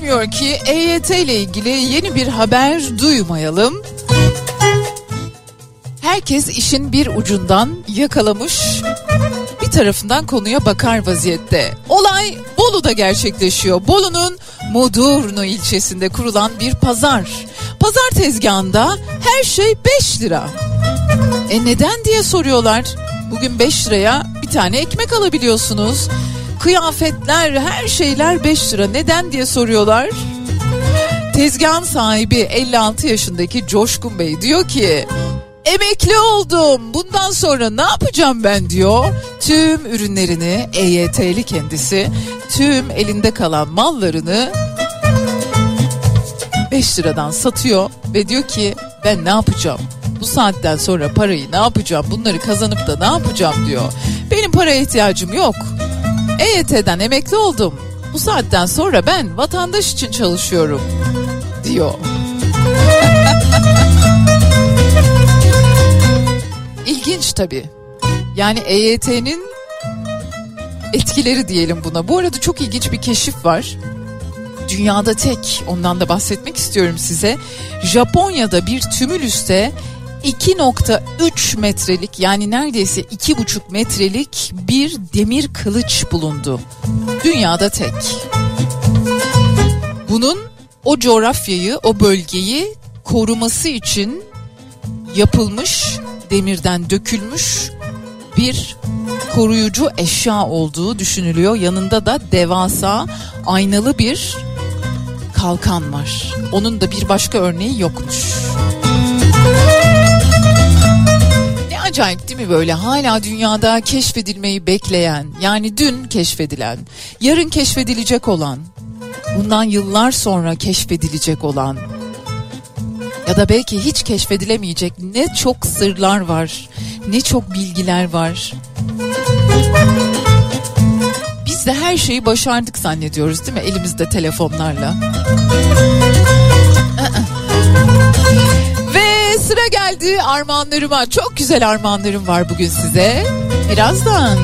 Speaker 7: Gün
Speaker 2: geçmiyor ki EYT ile ilgili yeni bir haber duymayalım. Herkes işin bir ucundan yakalamış, bir tarafından konuya bakar vaziyette. Olay Bolu'da gerçekleşiyor. Bolu'nun Modurnu ilçesinde kurulan bir pazar. Pazar tezgahında her şey 5 lira. E neden diye soruyorlar. Bugün 5 liraya bir tane ekmek alabiliyorsunuz. Kıyafetler, her şeyler 5 lira. Neden diye soruyorlar. Tezgahın sahibi 56 yaşındaki Coşkun Bey diyor ki Emekli oldum. Bundan sonra ne yapacağım ben diyor. Tüm ürünlerini EYT'li kendisi, tüm elinde kalan mallarını 5 liradan satıyor ve diyor ki ben ne yapacağım? Bu saatten sonra parayı ne yapacağım? Bunları kazanıp da ne yapacağım diyor. Benim paraya ihtiyacım yok. EYT'den emekli oldum. Bu saatten sonra ben vatandaş için çalışıyorum diyor. İlginç tabii. Yani EYT'nin etkileri diyelim buna. Bu arada çok ilginç bir keşif var. Dünyada tek ondan da bahsetmek istiyorum size. Japonya'da bir tümülüste 2.3 metrelik yani neredeyse 2.5 metrelik bir demir kılıç bulundu. Dünyada tek. Bunun o coğrafyayı, o bölgeyi koruması için yapılmış, demirden dökülmüş bir koruyucu eşya olduğu düşünülüyor. Yanında da devasa aynalı bir kalkan var. Onun da bir başka örneği yokmuş. Acayip değil mi böyle hala dünyada keşfedilmeyi bekleyen yani dün keşfedilen yarın keşfedilecek olan bundan yıllar sonra keşfedilecek olan ya da belki hiç keşfedilemeyecek ne çok sırlar var ne çok bilgiler var. Biz de her şeyi başardık zannediyoruz değil mi elimizde telefonlarla. Sıra geldi armağanlarıma. Çok güzel armağanlarım var bugün size. Birazdan.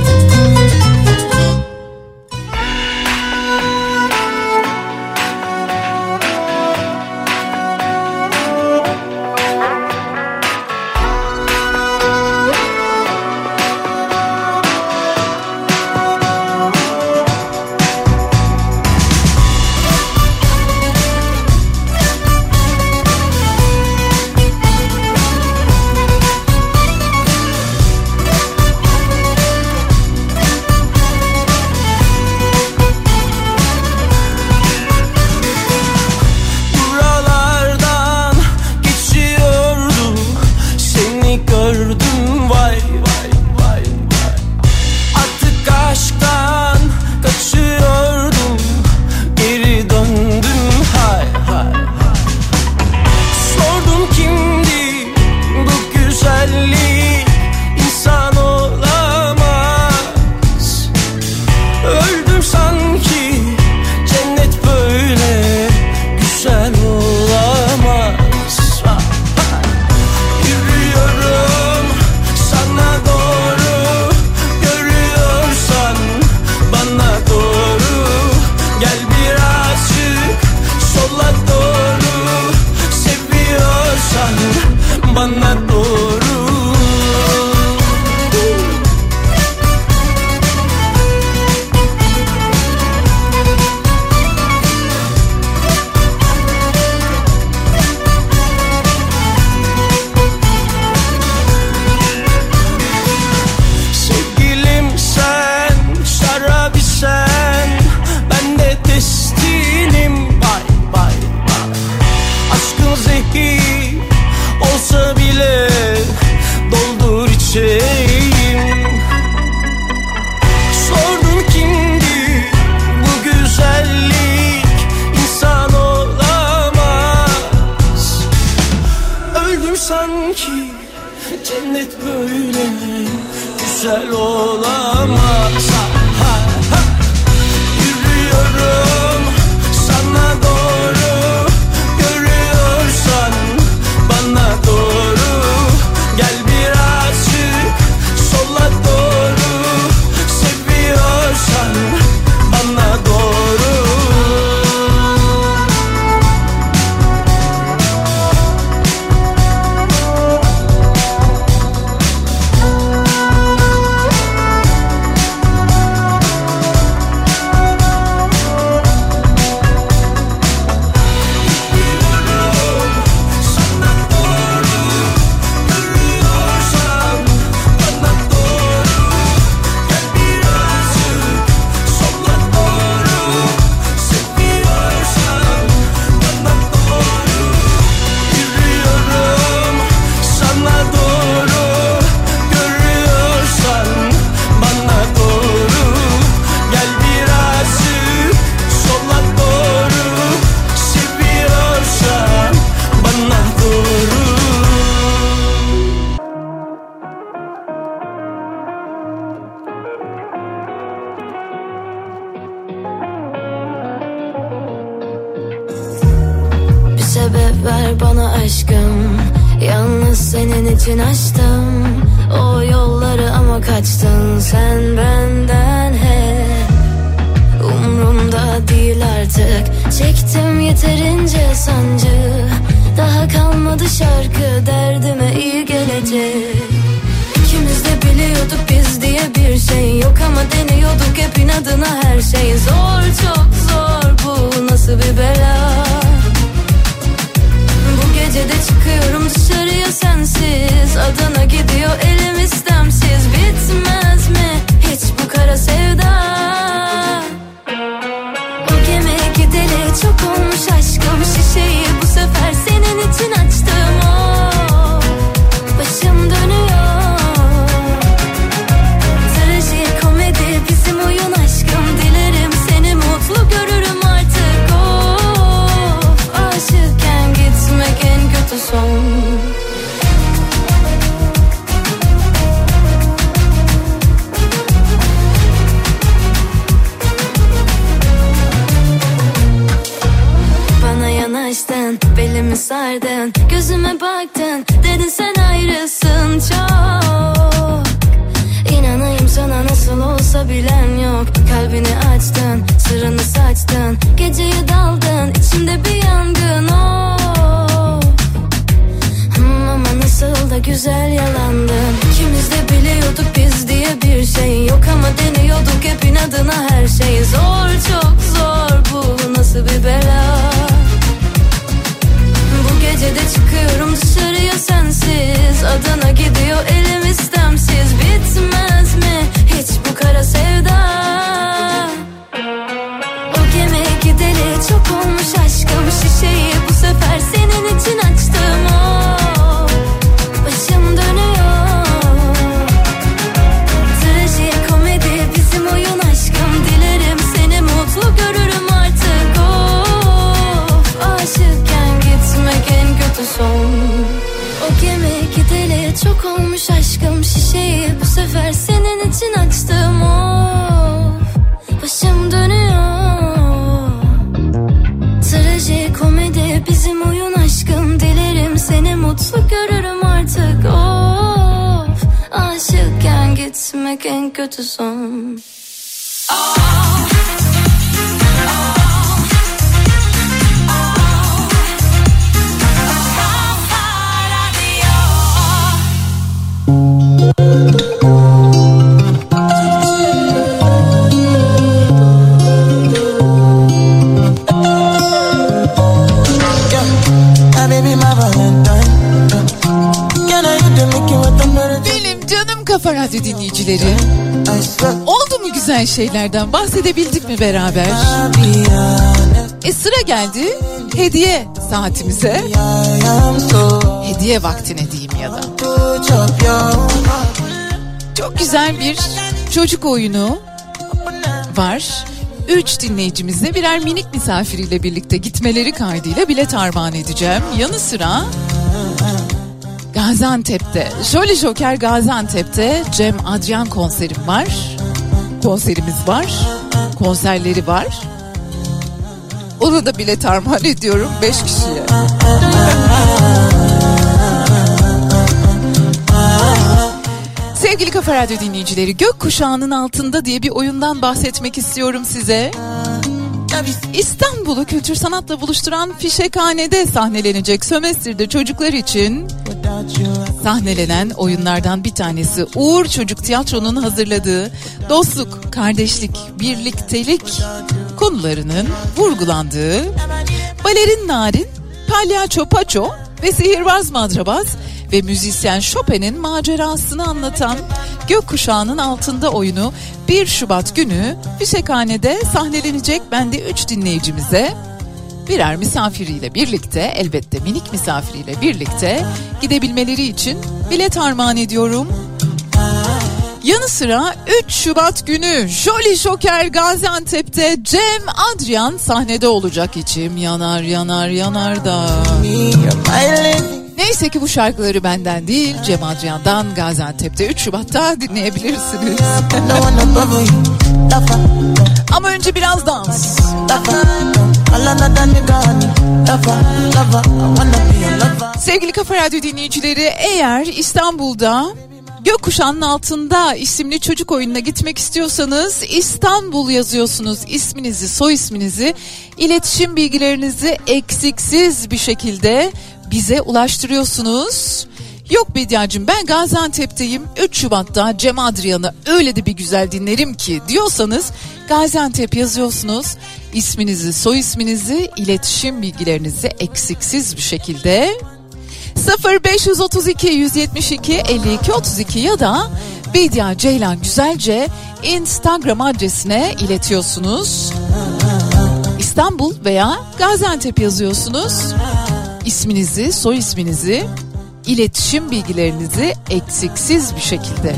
Speaker 6: Ver bana aşkım. Yalnız senin için açtım. O yolları ama kaçtın sen benden hep. Umrumda değil artık. Çektim yeterince sancı. Daha kalmadı şarkı. Derdime iyi gelecek. İkimiz de biliyorduk biz diye bir şey yok ama deniyorduk hep inadına her şey. Zor çok zor. Bu nasıl bir bela Bu gece de çıkıyorum dışarıya sensiz. Adana gidiyor elim istemsiz. Bitmez mi hiç bu kara sevda sardın Gözüme baktın, dedin sen ayrısın çok. İnanayım sana nasıl olsa bilen yok. Kalbini açtın, sırrını saçtın. Geceye daldın, içimde bir yangın of Hmm, Ama nasıl da güzel yalandın. İkimiz de biliyorduk biz diye bir şey yok Ama deniyorduk hep inadına her şey. Zor çok zor bu nasıl bir bela gece çıkıyorum dışarıya sensiz. Adana gidiyor elim istemsiz. Bitmez mi? Hiç bu kara sevda sefer senin için açtım Of. Başım dönüyor. Trajikomedi bizim oyun aşkım. Dilerim seni mutlu görürüm artık Of. Aşıkken gitmek en kötü son.
Speaker 13: My
Speaker 2: Radyo dinleyicileri. Oldu mu güzel şeylerden bahsedebildik mi beraber? E sıra geldi hediye saatimize. Hediye vaktine diyeyim ya da. Çok güzel bir çocuk oyunu var. Üç dinleyicimize birer minik misafiriyle birlikte gitmeleri kaydıyla bilet armağan edeceğim. Yanı sıra Gaziantep'te, Jolly Joker Gaziantep'te Cem Adrian konserim var. Konserimiz var. Konserleri var. Onu da bilet armağan ediyorum 5 kişiye. Sevgili Kafa Radyo dinleyicileri Gökkuşağının Altında diye bir oyundan bahsetmek istiyorum size. İstanbul'u kültür sanatla buluşturan Fişekhane'de sahnelenecek sömestrde çocuklar için sahnelenen oyunlardan bir tanesi Uğur Çocuk Tiyatro'nun hazırladığı dostluk, kardeşlik, birliktelik konularının vurgulandığı balerin Narin, palyaço Paço ve sihirbaz Madrabaz ve müzisyen Chopin'in macerasını anlatan Gökkuşağının Altında oyunu 1 Şubat günü Fişekhane'de sahnelenecek. Ben de 3 dinleyicimize birer misafiriyle birlikte elbette minik misafiriyle birlikte gidebilmeleri için bilet armağan ediyorum. Yanı sıra 3 Şubat günü Jolly Joker Gaziantep'te Cem Adrian sahnede olacak içim yanar yanar yanar da. Neyse ki bu şarkıları benden değil Cem Adrian'dan Gaziantep'te 3 Şubat'ta dinleyebilirsiniz. Ama önce biraz dans.
Speaker 9: Sevgili Kafa Radyo dinleyicileri eğer İstanbul'da Gökkuşağının altında isimli çocuk oyununa gitmek istiyorsanız İstanbul yazıyorsunuz isminizi, soy isminizi, iletişim bilgilerinizi eksiksiz bir şekilde bize ulaştırıyorsunuz. Yok Bediacığım ben Gaziantep'teyim 3 Şubat'ta Cem Adrian'ı öyle de bir güzel dinlerim ki diyorsanız Gaziantep yazıyorsunuz. İsminizi, soy isminizi, iletişim bilgilerinizi eksiksiz bir şekilde 0532 172 52 32 ya da Bedia Ceylan Güzelce Instagram adresine iletiyorsunuz. İstanbul veya Gaziantep yazıyorsunuz. İsminizi, soy isminizi, iletişim bilgilerinizi eksiksiz bir şekilde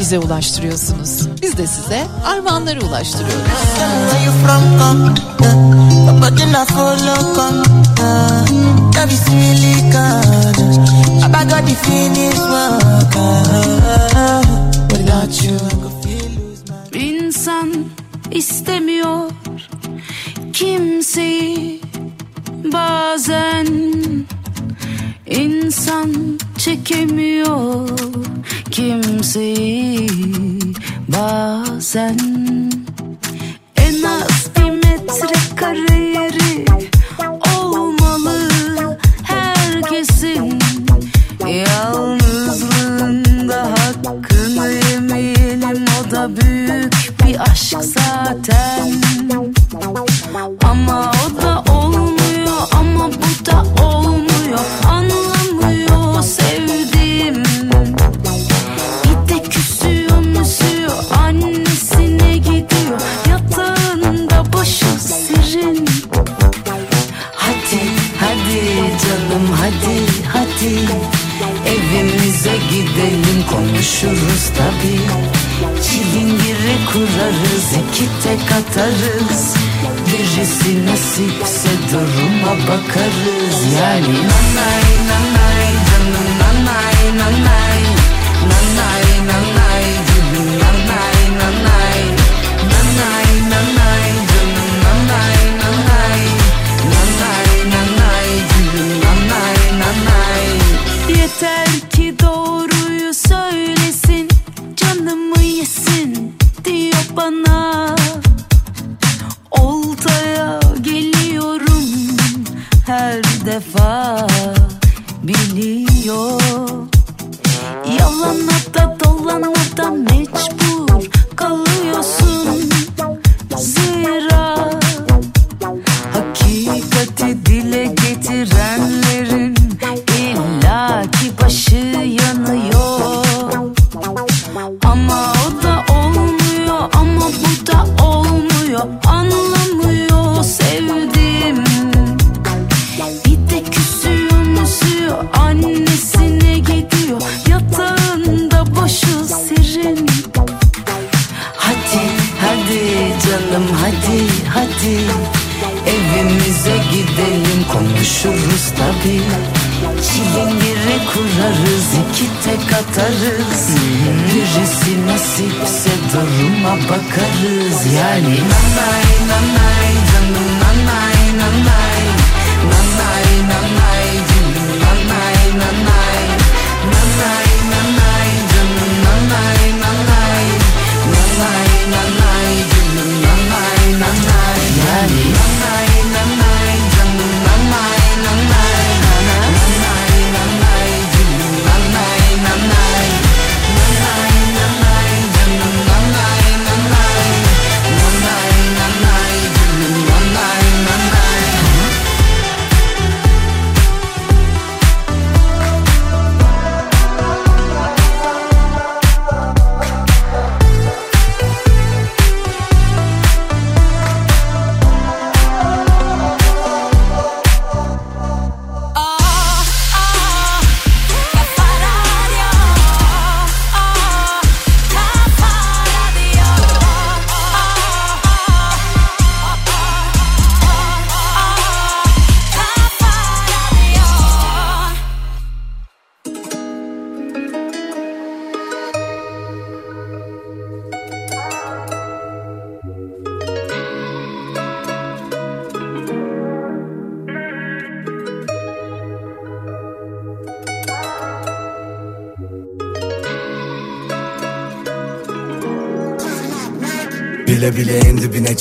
Speaker 9: bize ulaştırıyorsunuz. Biz de size armağanları ulaştırıyoruz.
Speaker 14: sun.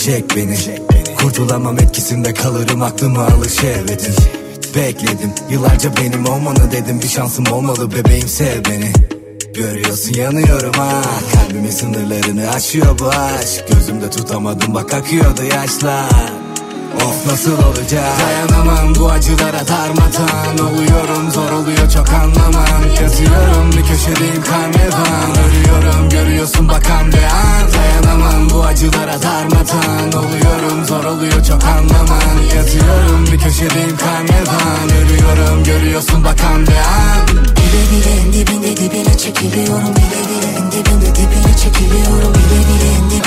Speaker 14: Çek beni. Kurtulamam etkisinde kalırım aklımı alır şehvetin Bekledim yıllarca benim olmanı dedim. Bir şansım olmalı bebeğim sev beni. Görüyorsun yanıyorum ha. Kalbimin sınırlarını aşıyor bu aşk. Gözümde tutamadım bak akıyordu yaşlar nasıl olacak? Dayanamam bu acılara darmadan. Oluyorum zor oluyor çok anlamam. Yatıyorum bir köşedeyim karnevan. Ölüyorum görüyorsun bakan bir an. Dayanamam bu acılara darmadan. Oluyorum zor oluyor çok anlamam. Yatıyorum bir köşedeyim karnevan. Ölüyorum görüyorsun bakan bir an.
Speaker 15: Bile bile en dibinde dibine çekiliyorum. Bile bile en dibinde dibine çekiliyorum. Bile bile en dibinde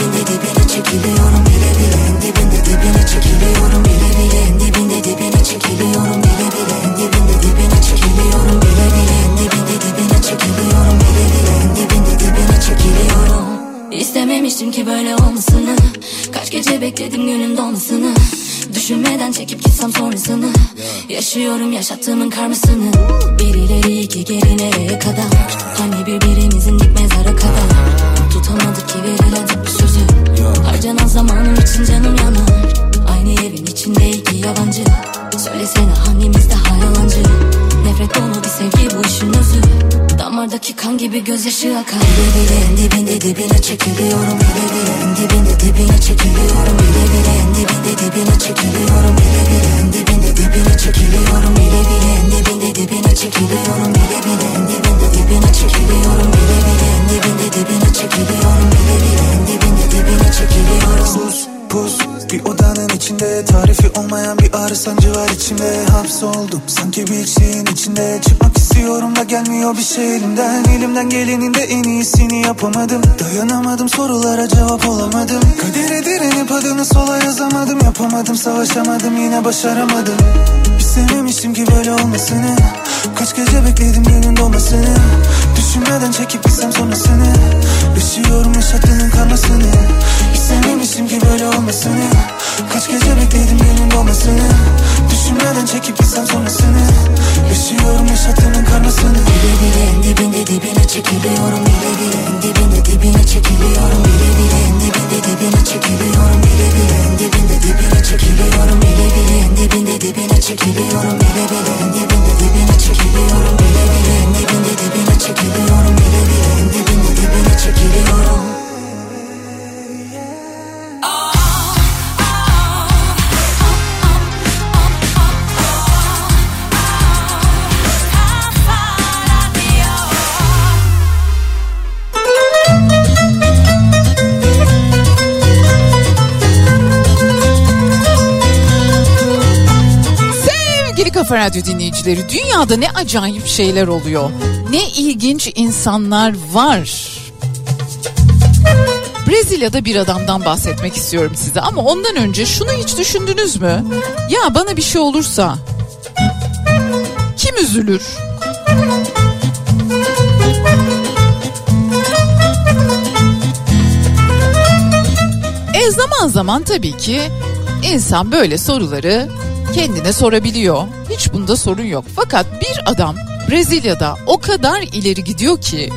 Speaker 15: dibine çekiliyorum Bile bile. En dibinde dibine çekiliyorum Bile bile. En dibinde dibine çekiliyorum Bile bile. En dibinde dibine çekiliyorum Bile bile. En dibinde dibine çekiliyorum Bile bile. En dibinde dibine çekiliyorum.
Speaker 7: İstememiştim ki böyle olmasını. Kaç gece bekledim günün dolmasını. Düşünmeden çekip gitsem sonrasını. Yaşıyorum yaşattığımın karmasını. Bir ileri iki geri nereye kadar? Hani birbirimizin dik mezara kadar? Tutamadık ki verilen sözü Harcanan zamanım için canım yanar. Aynı evin içinde iki yabancı. Söylesene hangimiz daha yalancı? Nefret dolu bir sevgi bu işin özü. Damardaki kan gibi gözyaşı akar.
Speaker 15: Bile bile en dibinde dibine çekiliyorum. Bile bile en dibinde dibine çekiliyorum. Bile bile en dibinde dibine çekiliyorum. Bile bile en dibinde dibine çekiliyorum Bile bile. En dibinde dibine çekiliyorum Bile bile. En dibinde dibine çekiliyorum Bile bile. En dibinde dibine çekiliyorum Bile bile. En dibinde dibine çekiliyorum.
Speaker 16: Sus pus bir odanın içinde Tarifi olmayan bir ağrı sancı var içimde. Hapsoldum sanki bir şeyin içinde. Çıkmak istiyorum da gelmiyor bir şey elimden. Elimden gelenin de en iyisini yapamadım. Dayanamadım sorulara cevap olamadım. Kadere direnip adını sola yazamadım. Yapamadım savaşamadım yine başaramadım. İstememiştim ki böyle olmasını. Kaç gece bekledim günün dolmasını. Düşünmeden çekip gitsem sonrasını. Yaşıyorum yaşattığının karmasını İstememiştim ki böyle olmasını Kaç gece bekledim günün dolmasını Düşünmeden çekip gitsem sonrasını Yaşıyorum yaşattığının karmasını
Speaker 15: Bile bile en dibinde dibine çekiliyorum Bile bile en dibinde dibine çekiliyorum Bile bile en dibinde dibine çekiliyorum Bile bile en dibinde dibine çekiliyorum Bile bile en dibinde dibine çekiliyorum Bile bile en dibinde dibine çekiliyorum Bile bile en dibinde dibine çekiliyorum Bile bile en dibinde dibine çekiliyorum
Speaker 2: Kafa Radyo dinleyicileri dünyada ne acayip şeyler oluyor. Ne ilginç insanlar var. Brezilya'da bir adamdan bahsetmek istiyorum size ama ondan önce şunu hiç düşündünüz mü? Ya bana bir şey olursa kim üzülür? E zaman zaman tabii ki insan böyle soruları kendine sorabiliyor. Hiç bunda sorun yok. Fakat bir adam Brezilya'da o kadar ileri gidiyor ki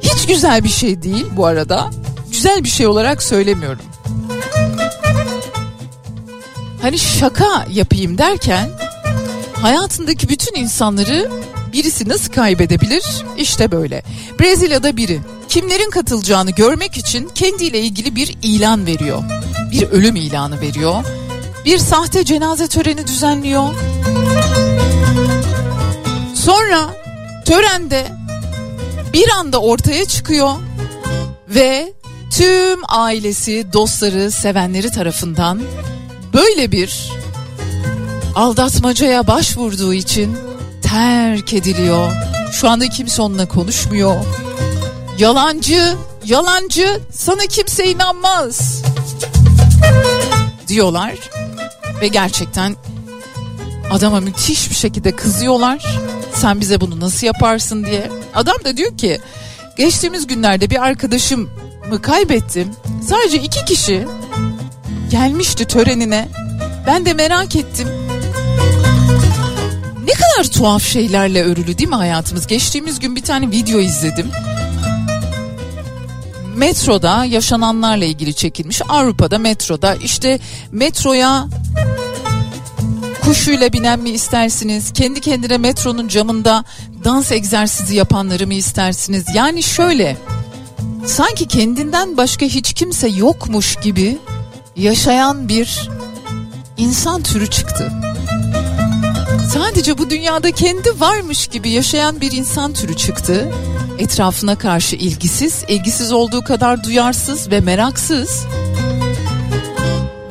Speaker 2: hiç güzel bir şey değil bu arada. Güzel bir şey olarak söylemiyorum. Hani şaka yapayım derken hayatındaki bütün insanları birisi nasıl kaybedebilir? İşte böyle. Brezilya'da biri kimlerin katılacağını görmek için kendiyle ilgili bir ilan veriyor. Bir ölüm ilanı veriyor. Bir sahte cenaze töreni düzenliyor. Sonra törende bir anda ortaya çıkıyor ve tüm ailesi, dostları, sevenleri tarafından böyle bir aldatmacaya başvurduğu için terk ediliyor. Şu anda kimse onunla konuşmuyor. Yalancı, yalancı, sana kimse inanmaz diyorlar ve gerçekten adama müthiş bir şekilde kızıyorlar. Sen bize bunu nasıl yaparsın diye. Adam da diyor ki geçtiğimiz günlerde bir arkadaşımı kaybettim. Sadece iki kişi gelmişti törenine. Ben de merak ettim. Ne kadar tuhaf şeylerle örülü değil mi hayatımız? Geçtiğimiz gün bir tane video izledim. metroda yaşananlarla ilgili çekilmiş. Avrupa'da metroda işte metroya kuşuyla binen mi istersiniz? Kendi kendine metronun camında dans egzersizi yapanları mı istersiniz? Yani şöyle sanki kendinden başka hiç kimse yokmuş gibi yaşayan bir insan türü çıktı. Sadece bu dünyada kendi varmış gibi yaşayan bir insan türü çıktı. Etrafına karşı ilgisiz, ilgisiz olduğu kadar duyarsız ve meraksız.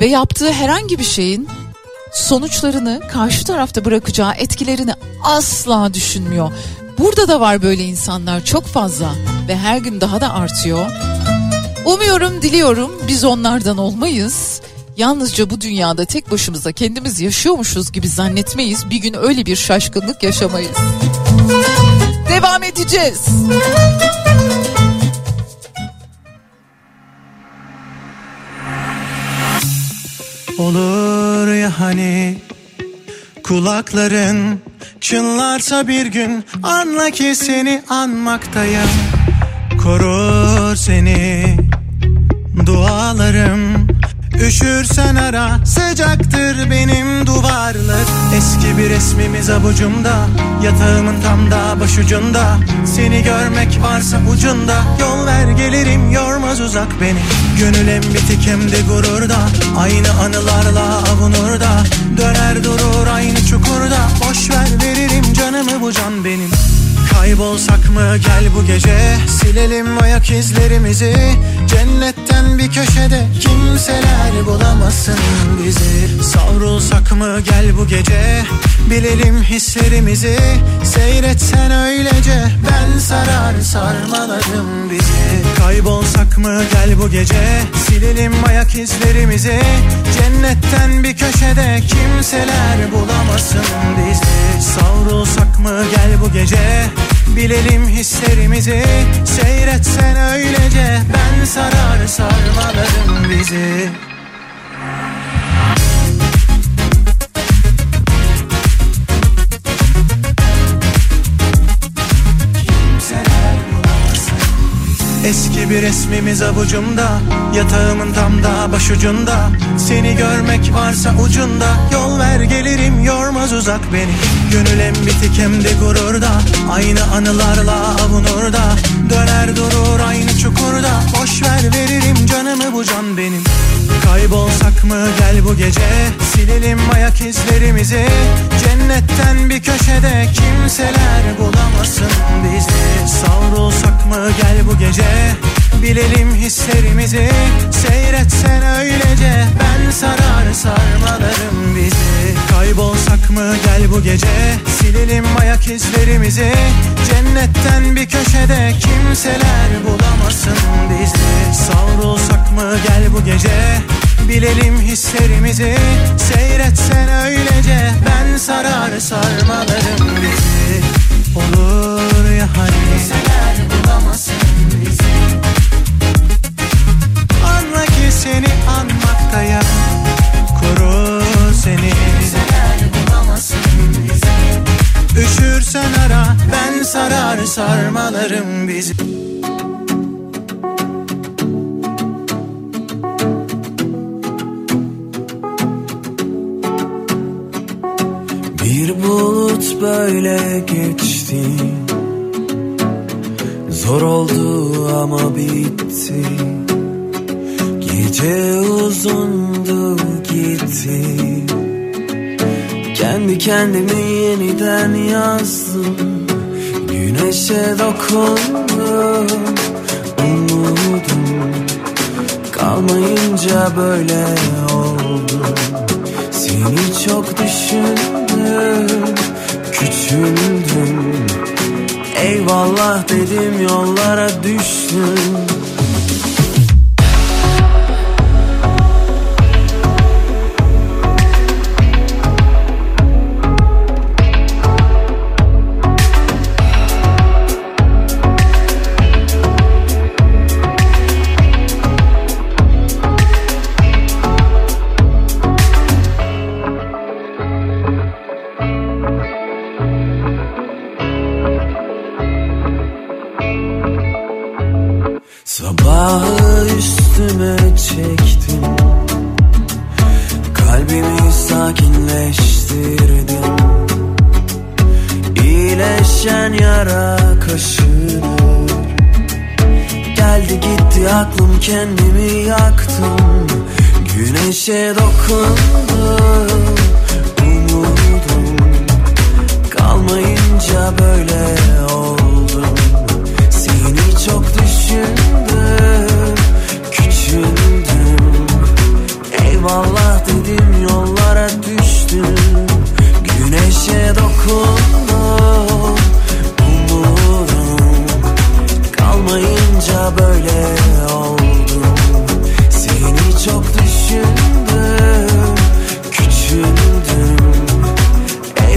Speaker 2: Ve yaptığı herhangi bir şeyin sonuçlarını karşı tarafta bırakacağı etkilerini asla düşünmüyor. Burada da var böyle insanlar çok fazla ve her gün daha da artıyor. Umuyorum, diliyorum biz onlardan olmayız. Yalnızca bu dünyada tek başımıza kendimiz yaşıyormuşuz gibi zannetmeyiz. Bir gün öyle bir şaşkınlık yaşamayız. Devam edeceğiz.
Speaker 7: Olur ya hani? Kulakların çınlarsa bir gün anla ki seni anmaktayım korur seni dualarım Üşürsen ara sıcaktır benim duvarlar. Eski bir resmimiz avucumda Yatağımın tam da başucunda. Seni görmek varsa ucunda Yol ver gelirim yormaz uzak beni. Gönül hem bitik hem de gururda Aynı anılarla avunur da Döner durur aynı çukurda Boş ver veririm canımı bu can benim Kaybolsak mı? Gel bu gece. Silelim ayak izlerimizi. Cennetten bir köşede Kimseler bulamasın bizi. Savrulsak mı? Gel bu gece. Bilelim hislerimizi. Seyretsen öylece. Ben sarar sarmalarım bizi. Kaybolsak mı? Gel bu gece. Silelim ayak izlerimizi. Cennetten bir köşede Kimseler bulamasın bizi. Savrulsak mı? Gel bu gece Bilelim hislerimizi Seyretsen öylece. Ben sarar sarmalarım bizi Eski bir resmimiz avucumda Yatağımın tam da başucunda. Seni görmek varsa ucunda Yol ver gelirim yormaz uzak beni. Gönül hem bitik hem de gururda Aynı anılarla avunur da Döner durur aynı çukurda Boş ver veririm canımı bu can benim. Kaybolsak mı gel bu gece Silelim ayak izlerimizi Cennetten bir köşede Kimseler bulamasın bizi. Savrulsak mı gel bu gece? Bilelim hislerimizi. Seyretsen öylece. Ben sarar sarmalarım bizi. Kaybolsak mı gel bu gece? Silelim ayak izlerimizi. Cennetten bir köşede Kimseler bulamasın bizi. Savrulsak mı gel bu gece Bilelim hislerimizi. Seyretsen öylece Ben sarar sarmalarım bizi. Olur ya hani? Kimseler bulamasın bizi. Anla ki seni anmaktayım Koru seni. Kimseler bulamasın bizi. Üşürsen ara Ben sarar sarmalarım bizi
Speaker 17: bulut böyle geçti. Zor oldu ama bitti. Gece uzundu gitti. Kendi kendimi yeniden yazdım. Güneşe dokundum Umudum. Kalmayınca böyle oldu. Seni çok düşündüm Küçüldüm. Eyvallah dedim yollara düştüm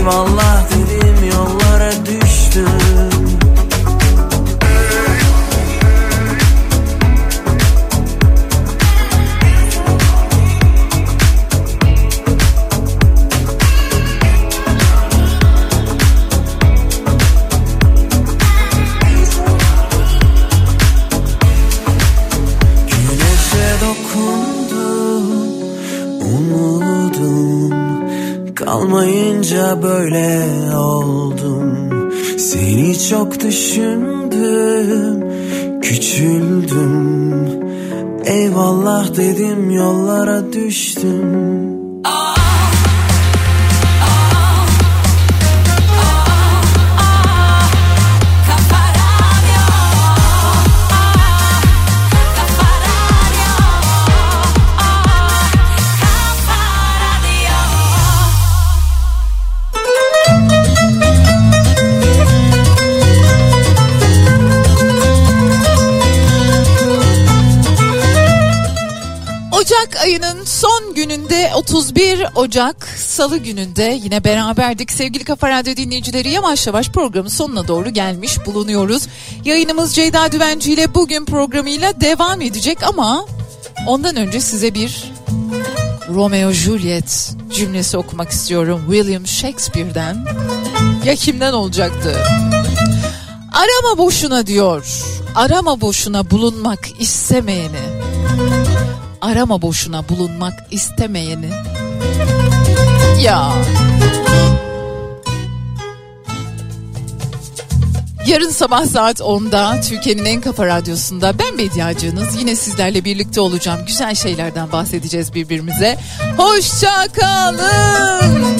Speaker 17: Eyvallah
Speaker 2: Ocak Salı gününde yine beraberdik. Sevgili Kafa Radyo dinleyicileri yavaş yavaş programın sonuna doğru gelmiş bulunuyoruz. Yayınımız Ceyda Düvenci ile bugün programıyla devam edecek ama ondan önce size bir Romeo Juliet cümlesi okumak istiyorum William Shakespeare'den. Ya kimden olacaktı? Arama boşuna diyor. Arama boşuna bulunmak istemeyeni. Arama boşuna bulunmak istemeyeni. Ya. Yarın sabah saat 10'da Türkiye'nin en kafa radyosunda ben Bediacınız yine sizlerle birlikte olacağım. Güzel şeylerden bahsedeceğiz birbirimize. Hoşça kalın.